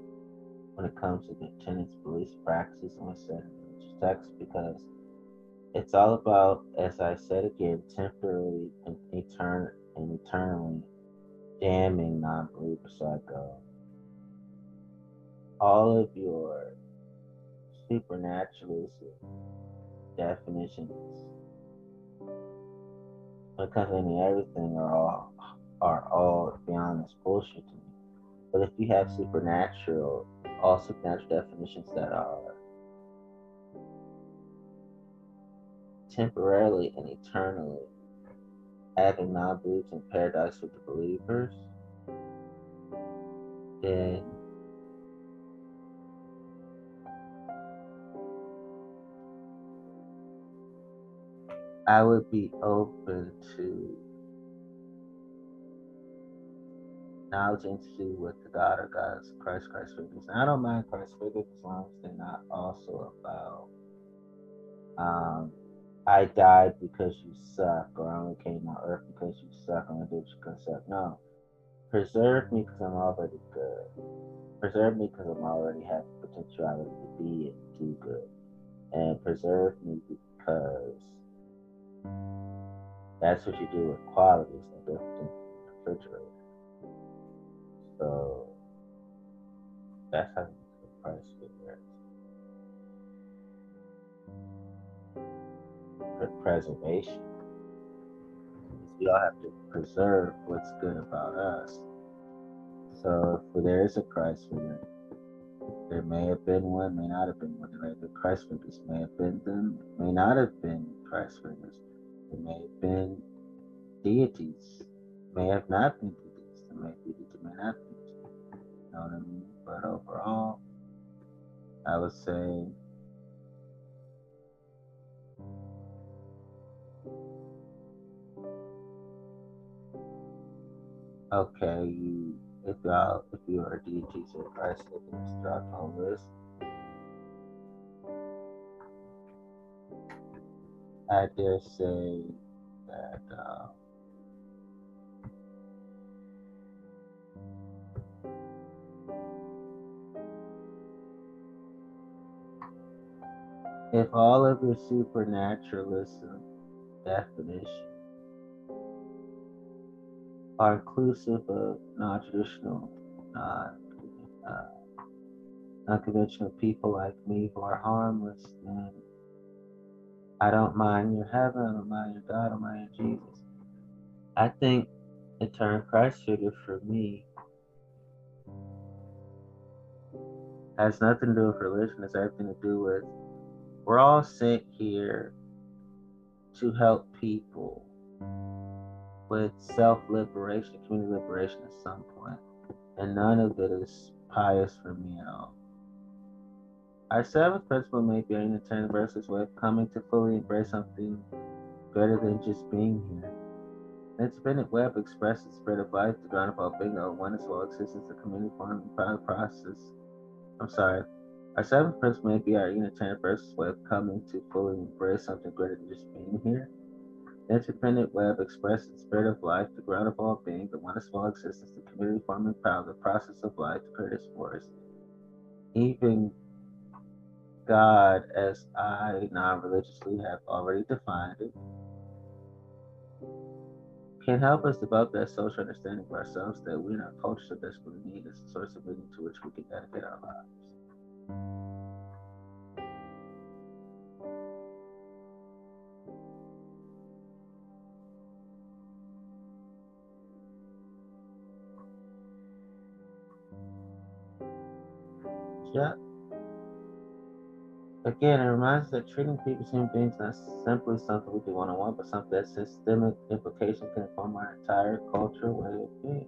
when it comes to the tenets, beliefs, practices, and what's said in religious texts because it's all about, as I said again, temporarily and eternally damning non believers. So I all of your supernaturalism definitions mean everything are all are all to be honest bullshit to me. But if you have supernatural, all supernatural definitions that are temporarily and eternally having non-beliefs in paradise with the believers, then I would be open to knowledge into what the God or God's Christ Christ figures. And I don't mind Christ figures as long as they're not also about um, I died because you suck, or I only came on earth because you suck, and I did you because suck. No. Preserve me because I'm already good. Preserve me because I'm already have the potentiality to be and do good. And preserve me because that's what you do with quality. It's no different than the refrigerator. So that's how the price preservation. We all have to preserve what's good about us. So if there is a Christ figure, there may have been one, may not have been one. The Christ figures may have been them, may not have been Christ figures. There may have been deities, may have not been deities. There may be deities, may not be. You know what I mean? But overall, I would say Okay, you if y'all if you are a DGs or Christ looking to start on this. I dare say that uh, if all of your supernaturalism definition are inclusive of non-traditional, non, uh, unconventional people like me who are harmless, then I don't mind your heaven, I don't mind your God, I don't mind your Jesus. I think the term Christ figure for me has nothing to do with religion, it's everything to do with we're all sent here to help people with self liberation, community liberation at some point, and none of it is pious for me at all. Our seventh principle may be our Unitarian versus way coming to fully embrace something greater than just being here. An independent web expresses the spirit of life, the ground of all being, the oneness of all existence, the community form, and process. I'm sorry, our seventh principle may be our Unitarian versus of coming to fully embrace something greater than just being here. The interdependent web expresses the spirit of life, the ground of all being, the oneness of all existence, the community forming power, the process of life, the greatest force. Even God, as I non religiously have already defined it, can help us develop that social understanding of ourselves that we in our culture so desperately need as a source of meaning to which we can dedicate our lives. Yeah. Again, it reminds us that treating people as human beings is not simply something we do one on one, but something that systemic implications can inform our entire culture way of being.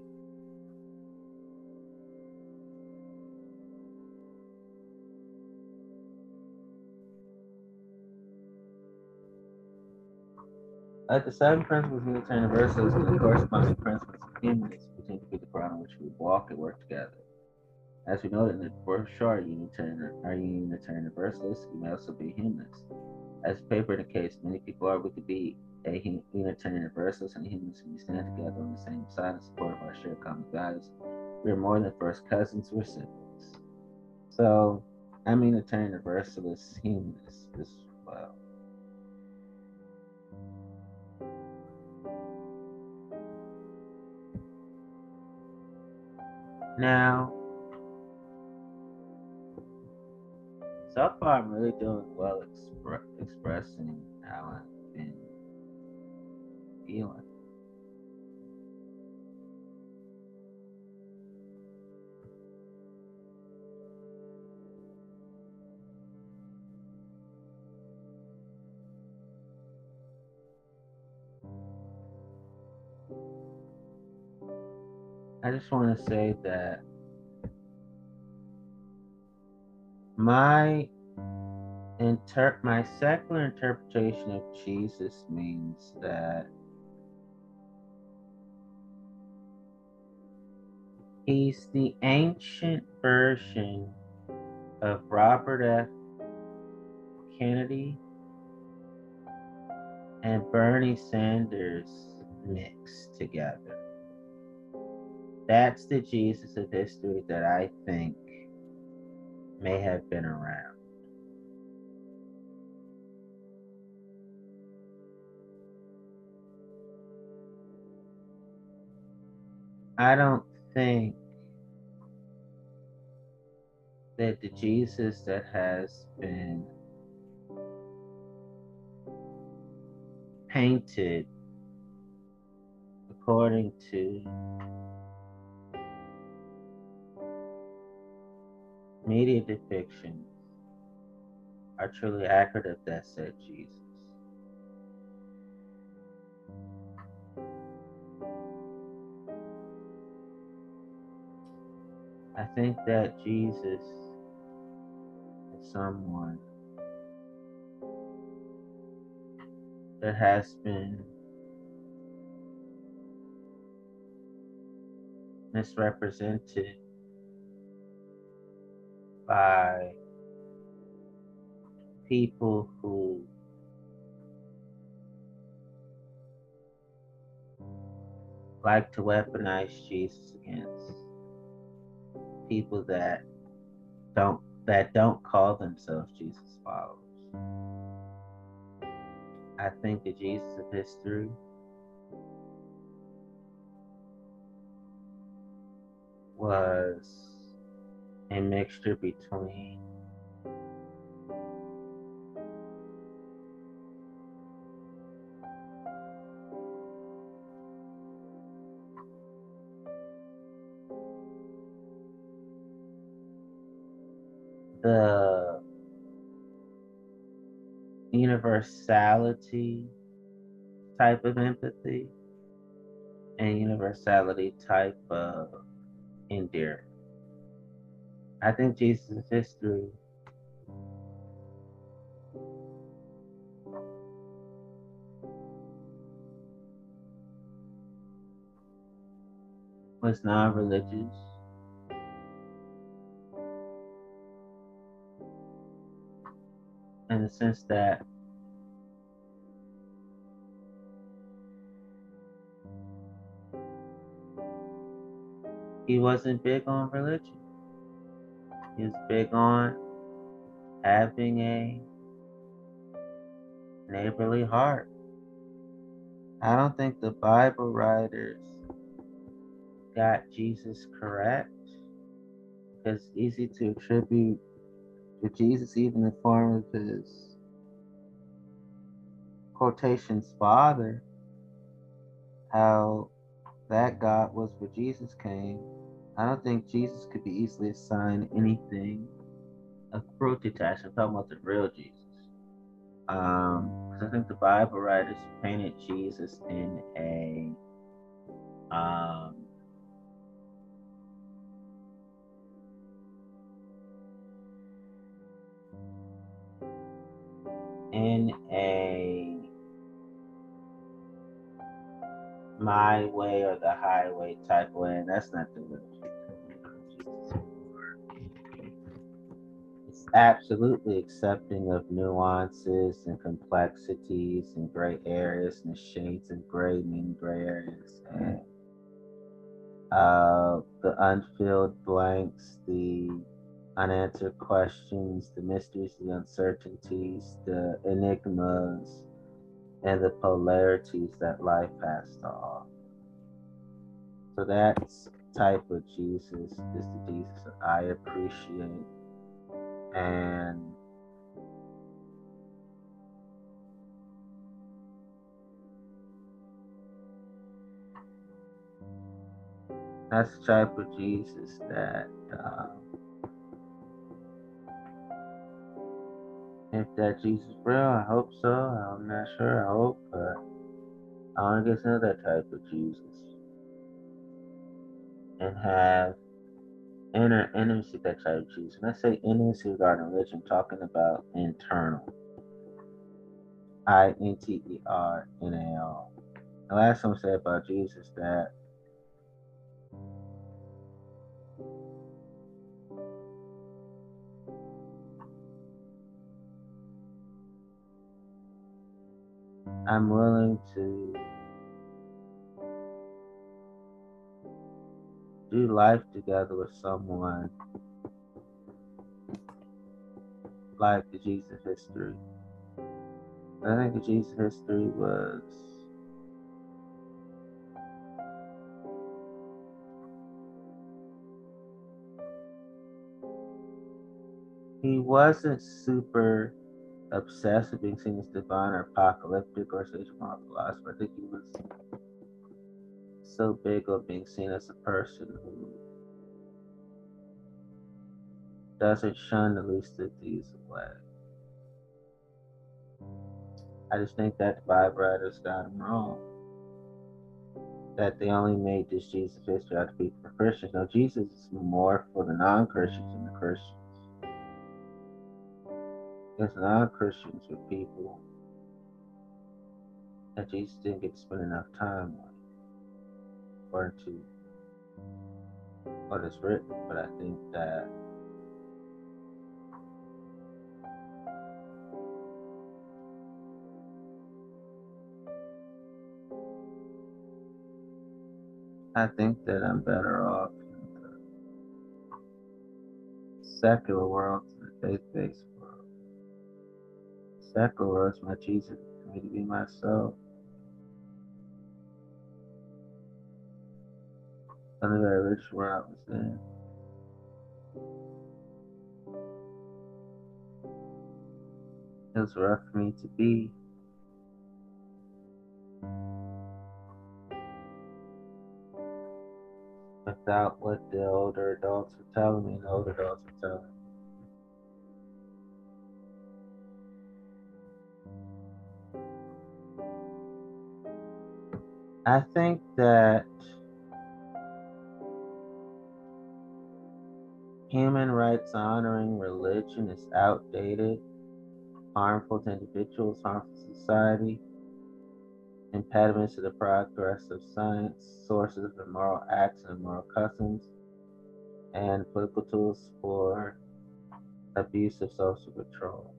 Like the seven principles of Unitarian Universalists the corresponding principles of humanists continue to be the ground on which we walk and work together. As we noted in the brochure, Unitarian, are you Unitarian Universalists, you may also be humanists. As paper indicates, many people are, we could be a Unitarian Universalist and humanists when we stand together on the same side in support of our shared common values. We are more than first cousins, we're siblings. So, I'm Unitarian Universalist humanist as well. Now, so far I'm really doing well expre- I've been feeling. I just want to say that my inter- my secular interpretation of Jesus means that he's the ancient version of Robert F. Kennedy and Bernie Sanders mixed together. That's the Jesus of history that I think may have been around. I don't think that the Jesus that has been painted according to media depictions are truly accurate of that said Jesus. I think that Jesus is someone that has been misrepresented by people who like to weaponize Jesus against people that don't that don't call themselves Jesus followers. I think the Jesus of history was a mixture between the universality type of empathy and universality type of endearment. I think Jesus' history was non religious. In the sense that he wasn't big on religion. Was big on having a neighborly heart. I don't think the Bible writers got Jesus correct because it's easy to attribute to Jesus, even in the form of his quotations father, how that God was where Jesus came. I don't think Jesus could be easily assigned anything cruelty attached. I'm talking about the real Jesus. Um, because I think the Bible writers painted Jesus in a um in a my way or the highway type way, and that's not the real It's absolutely accepting of nuances and complexities and gray areas and shades of gray mean gray areas and uh, the unfilled blanks, the unanswered questions, the mysteries, the uncertainties, the enigmas, and the polarities that life has to offer. So that type of Jesus is the Jesus that I appreciate. And that's the type of Jesus that uh, If that Jesus real, I hope so. I'm not sure. I hope, but I want to get to know that type of Jesus and have inner intimacy that type of Jesus. When I say intimacy regarding religion, I'm talking about internal. I N T E R N A L. The last time I said about Jesus that I'm willing to do life together with someone like the Jesus history. I think the Jesus history was he wasn't super obsessed with being seen as divine or apocalyptic or sage philosopher. I think he was so big on being seen as a person who doesn't shun the least of these away. I just think that the Bible writers got him wrong. That they only made this Jesus history out to be for Christians. No, Jesus is more for the non Christians than the Christians. Because non Christians are people that Jesus didn't get to spend enough time with or to what is written, but I think that I think that I'm better off in the secular world than the faith-based world. Is much easier for me to be myself. Than the religious world I was in. It was rough for me to be without what the older adults were telling me, the older adults were telling me. I think that human rights honoring religion is outdated, harmful to individuals, harmful to society impediments to the progress of science, sources of immoral acts and immoral customs, and political tools for abuse of social control.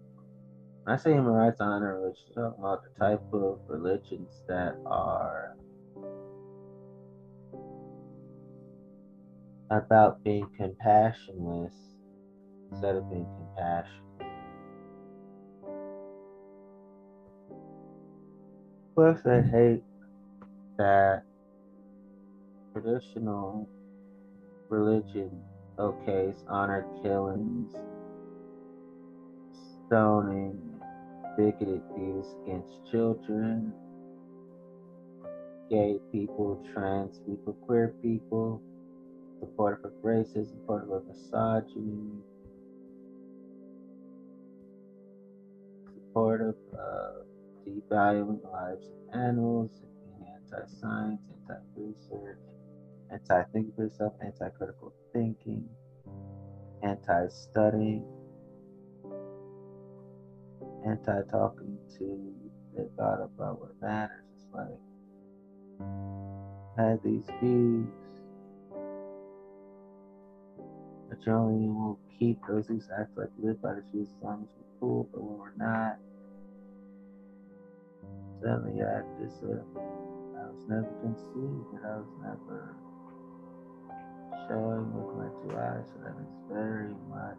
When I say human rights honor religion, I'm talking about the type of religions that are about being compassionless instead of being compassionate. Plus, I hate that traditional religion okays honor killings, stoning, bigoted views against children, gay people, trans people, queer people, supportive of racism, supportive of misogyny, supportive of uh, devaluing the lives of animals, being anti-science, anti-research, anti-thinking for yourself, anti-critical thinking, anti-studying, anti-talking to the God about what matters. It's like had these views, only will keep those views act like live by the views as long as we're cool, but when we're not, Suddenly I just uh, I was never conceived and I was never showing with my two eyes. So that is very much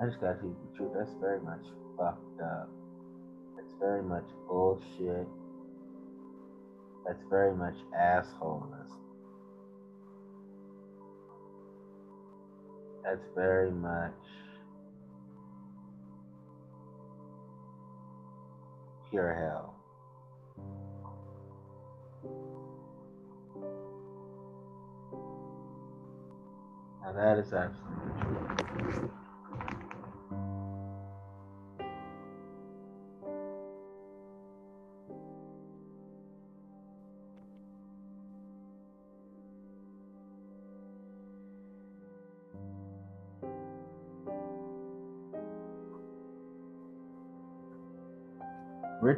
I just gotta tell you the truth, that's very much fucked up. That's very much bullshit. That's very much assholeness. That's very much pure hell. Now that is absolutely true.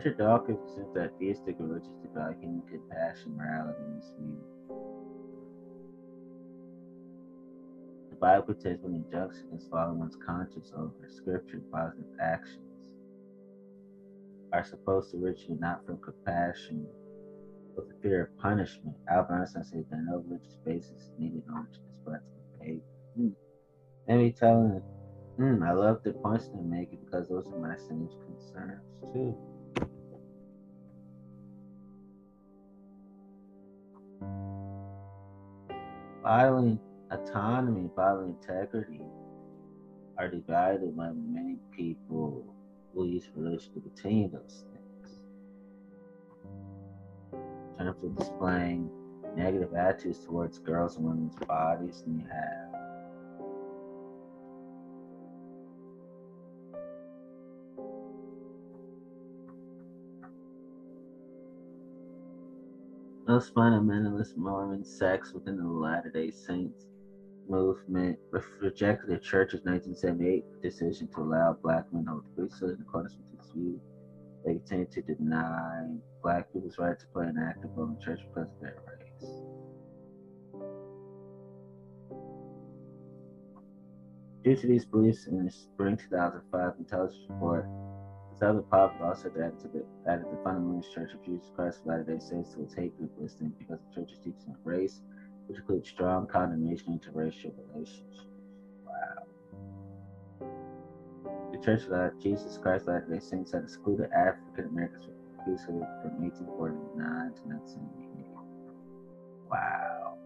Richard Dawkins presents that theistic religion about human compassion, morality, and view. The Bible contains an injunction against following one's conscience over scripture positive actions are supposed to originate not from compassion, but the fear of punishment. Albert Einstein said that no religious basis is needed on order to display behavior. Hmm. Let me telling it, hmm, I love the points they're making because those are my same concerns too. Bodily autonomy, bodily integrity are divided by many people will use religion to continue those things. In terms of displaying negative attitudes towards girls and women's bodies, and you have Most fundamentalist Mormon sects within the Latter day Saints movement rejected the church's 1978 decision to allow black men to hold the priesthood in accordance with its view. They continue to deny black people's right to play an active role in church because of their race. Due to these beliefs, in the spring 2005 intelligence report, the Southern Poverty also added, to the, added the Fundamentalist Church of Jesus Christ of Latter-day Saints to its hate group listing because the church's teaching on race, which includes strong condemnation of interracial relationships. Wow. The Church of Jesus Christ of Latter-day Saints had excluded African Americans from priesthood from 1849 to 1978. Wow.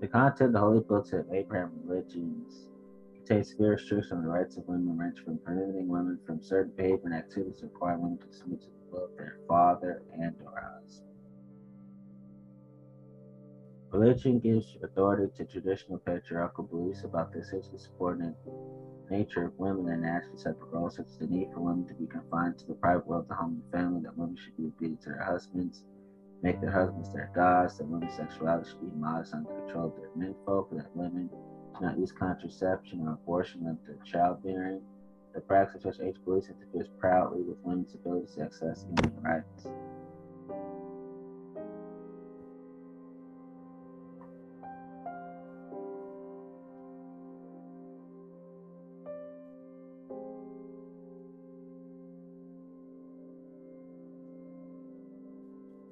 The content of the holy books of Abraham religions contains severe restrictions on the rights of women, ranging from prohibiting women from certain behavior and activities requiring women to submit to the will of their father and or husband. Religion gives authority to traditional patriarchal beliefs about the essentially subordinate nature of women and naturally separate roles, such as the need for women to be confined to the private world, of the home, and family, that women should be obedient to their husbands, make their husbands their gods, that women's sexuality should be modest under the control of their menfolk, that women not use contraception or abortion after childbearing. The practice of such age beliefs interferes proudly with women's ability to access human rights.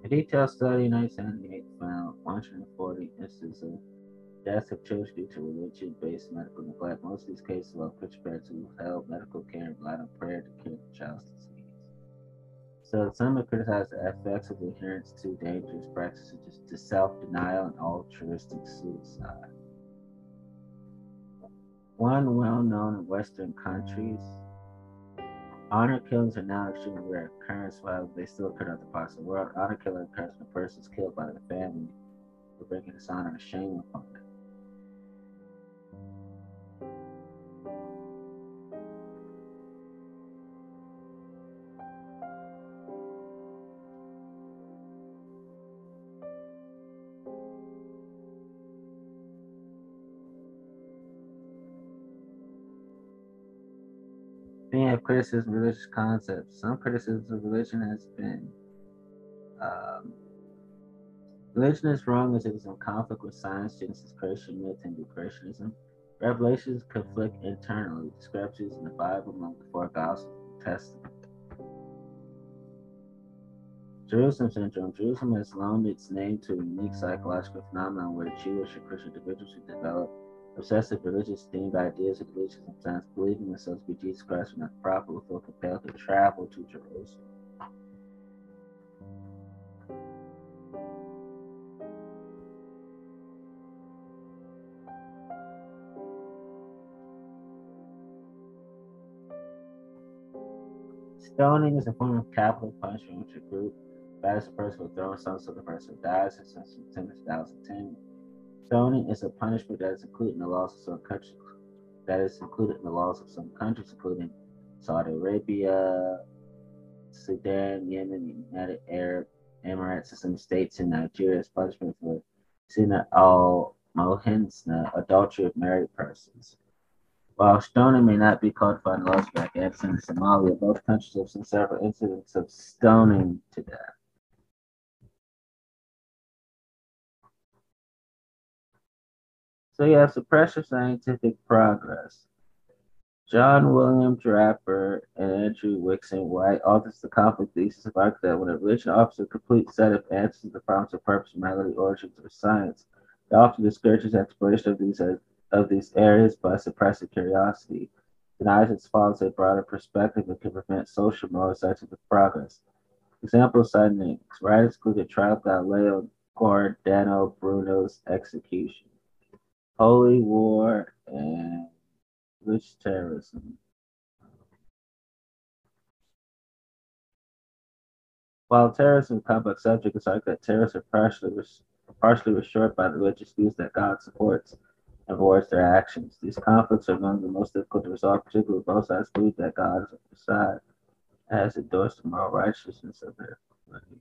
A detailed study in 1978 found 140 instances of deaths of children due to religion-based medical neglect. Most of these cases involve Christian parents who held medical care and relied on prayer to cure the child's disease. So some have criticized the effects of adherence to dangerous practices such as self-denial and altruistic suicide. One well-known in Western countries Honor killings are now extremely rare occurrence, while they still occur in other parts of the world. Honor killing occurs when a person is killed by their family for bringing dishonor and shame upon criticism of religious concepts. Some criticism of religion has been um, religion is wrong as it is in conflict with science, Genesis, creation myth, Hindu creationism. Revelations conflict internally, discrepancies in the Bible among the four Gospels Testament. Jerusalem syndrome. Jerusalem has loaned its name to a unique psychological phenomenon where Jewish and Christian individuals who develop obsessive religious themed ideas of religion, sometimes believing themselves to be Jesus Christ when not properly feel compelled to travel to Jerusalem. Stoning is a form of capital punishment which a group batters a person with throwing stones so the person dies since 2010. Stoning is a punishment that is included in the laws of some countries. That is included in the laws of some countries, including Saudi Arabia, Sudan, Yemen, United Arab Emirates, and some states in Nigeria as punishment for Sina al Mohinsna, adultery of married persons. While stoning may not be codified in laws of Afghanistan and Somalia, both countries have seen several incidents of stoning to death. So you have suppression of scientific progress. John William Draper and Andrew Dickson White authors the conflict thesis of that when a religion offers a complete set of answers to the problems of purpose, morality, origins, or science, it often discourages exploration of these of these areas by suppressing curiosity, denies its follows a broader perspective, and can prevent social moral scientific progress. Example cited writers included Trial Galileo Giordano Bruno's execution. Holy War and Rich Terrorism. While terrorism is a complex subject, it's like that terrorists are partially, partially restored by the religious views that God supports and avoids their actions. These conflicts are among the most difficult to resolve, particularly both sides believe that God is on their side and has endorsed the moral righteousness of their religion.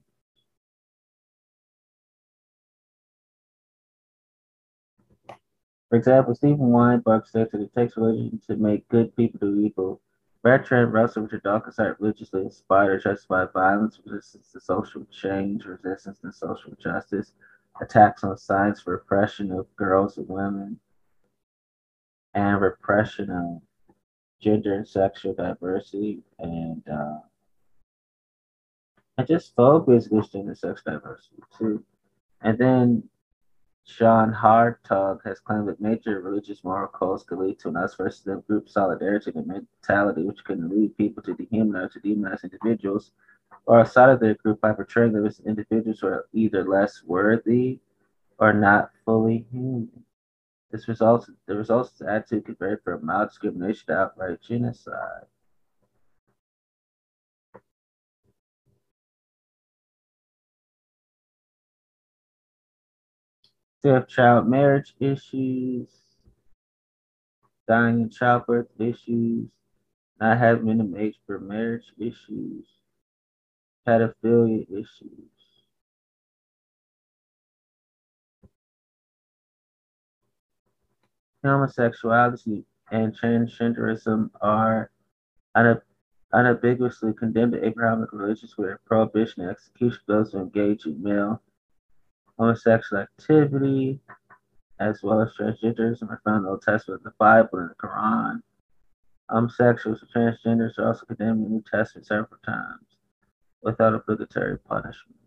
For example, Steven Weinberg states that it takes religion to make good people do evil. Bertrand Russell, Richard Dawkins cite religiously inspired or justified violence, resistance to social change, resistance to social justice, attacks on science, repression of girls and women, and repression of gender and sexual diversity, and uh, and just focus against gender and sex diversity too. And then John Hartung has claimed that major religious moral codes could lead to an us versus them group solidarity and mentality, which can lead people to dehumanize or demonize individuals or outside of their group by portraying them as individuals who are either less worthy or not fully human. This results the results of the attitude can vary from mild discrimination to outright genocide. They have child marriage issues, dying in childbirth issues, not having minimum age for marriage issues, pedophilia issues. Homosexuality and transgenderism are unambiguously condemned in Abrahamic religions with prohibition and execution of those who engage in male homosexual activity, as well as transgenderism, are found in the Old Testament, the Bible, and the Quran. Um, Homosexuals and transgenders are also condemned in the New Testament several times without obligatory punishment.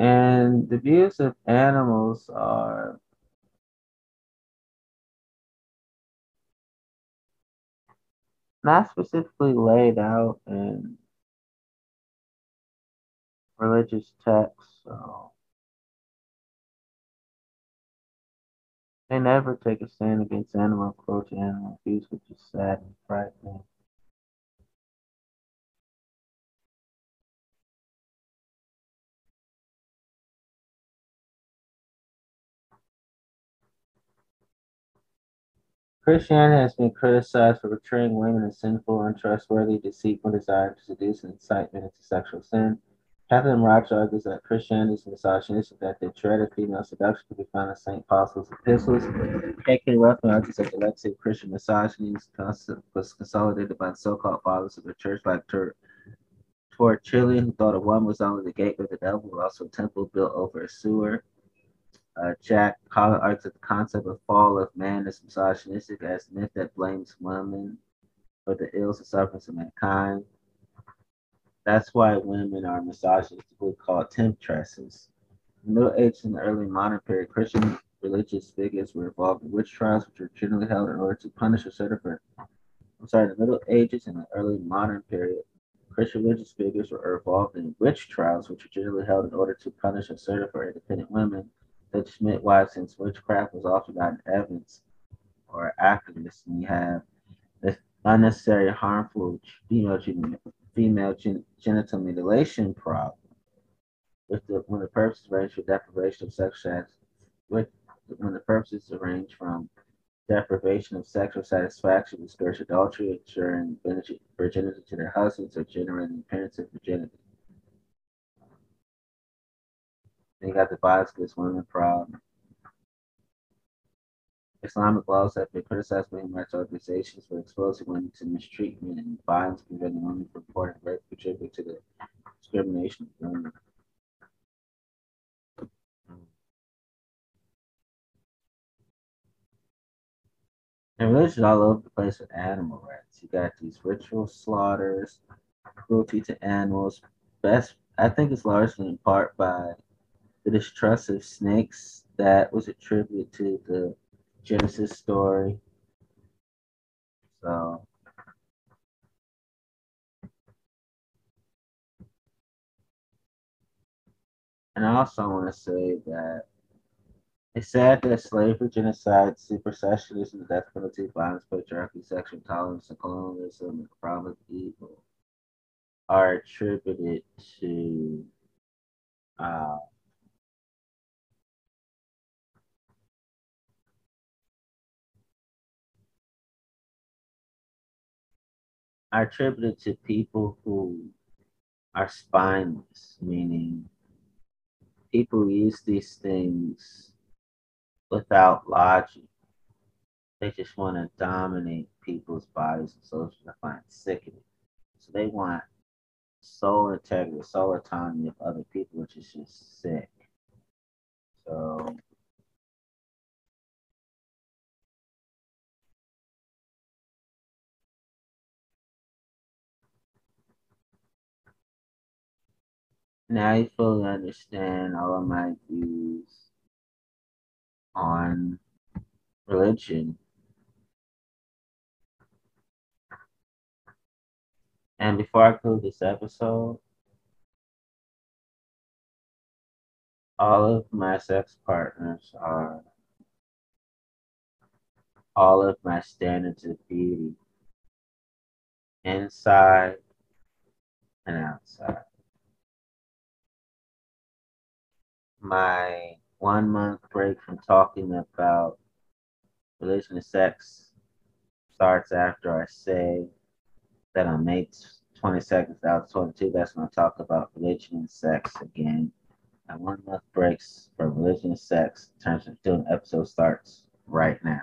And the views of animals are not specifically laid out in religious texts, so they never take a stand against animal cruelty, animal abuse, which is sad and frightening. Christianity has been criticized for portraying women as sinful, untrustworthy, deceitful, desire to seduce, and incitement into sexual sin. Catherine Roach argues that Christianity is misogynistic, that the dread of female seduction can be found in St. Paul's epistles. K.K. Ruthven argues that the legacy of Christian misogyny was consolidated by the so-called fathers of the church like Tur- Tertullian, who thought a woman was only the gateway of the devil, but also a temple built over a sewer. Uh, Jack Collett argues that the concept of fall of man is misogynistic as myth that blames women for the ills and sufferings of mankind. That's why women are misogynistically called temptresses. In the Middle Ages and the early modern period, Christian religious figures were involved in witch trials, which were generally held in order to punish a certain. I'm sorry, the Middle Ages and the early modern period, Christian religious figures were involved in witch trials, which were generally held in order to punish a certain for independent women that Schmidt why since witchcraft was often not evidence or activists, and you have the unnecessary harmful female, female genital mutilation problem, with the when the purposes range from deprivation of sexual with when the purposes range from deprivation of sexual satisfaction, discourage adultery, ensuring virginity to their husbands, or generating appearance of virginity. They got the bias against women problem. Islamic laws have been criticized by rights organizations for exposing women to mistreatment and violence, preventing women from reporting rape, contributing to the discrimination of women. And religion all over the place with animal rights. You got these ritual slaughters, cruelty to animals. Best, I think it's largely in part by the distrust of snakes that was attributed to the Genesis story. So and I also want to say that it's sad that slavery, genocide, supersessionism, the death penalty, violence, patriarchy, sexual intolerance, and colonialism, and problem evil are attributed to uh, I attribute it to people who are spineless, meaning people use these things without logic. They just want to dominate people's bodies and souls. I find sickening. So they want soul integrity, soul autonomy of other people, which is just sick. So now you fully understand all of my views on religion. And before I close this episode, all of my sex partners are all of my standards of beauty inside and outside. My one month break from talking about religion and sex starts after I say that on May 22nd, 2022, that's when I talk about religion and sex again. And one month breaks for religion and sex in terms of doing episode starts right now.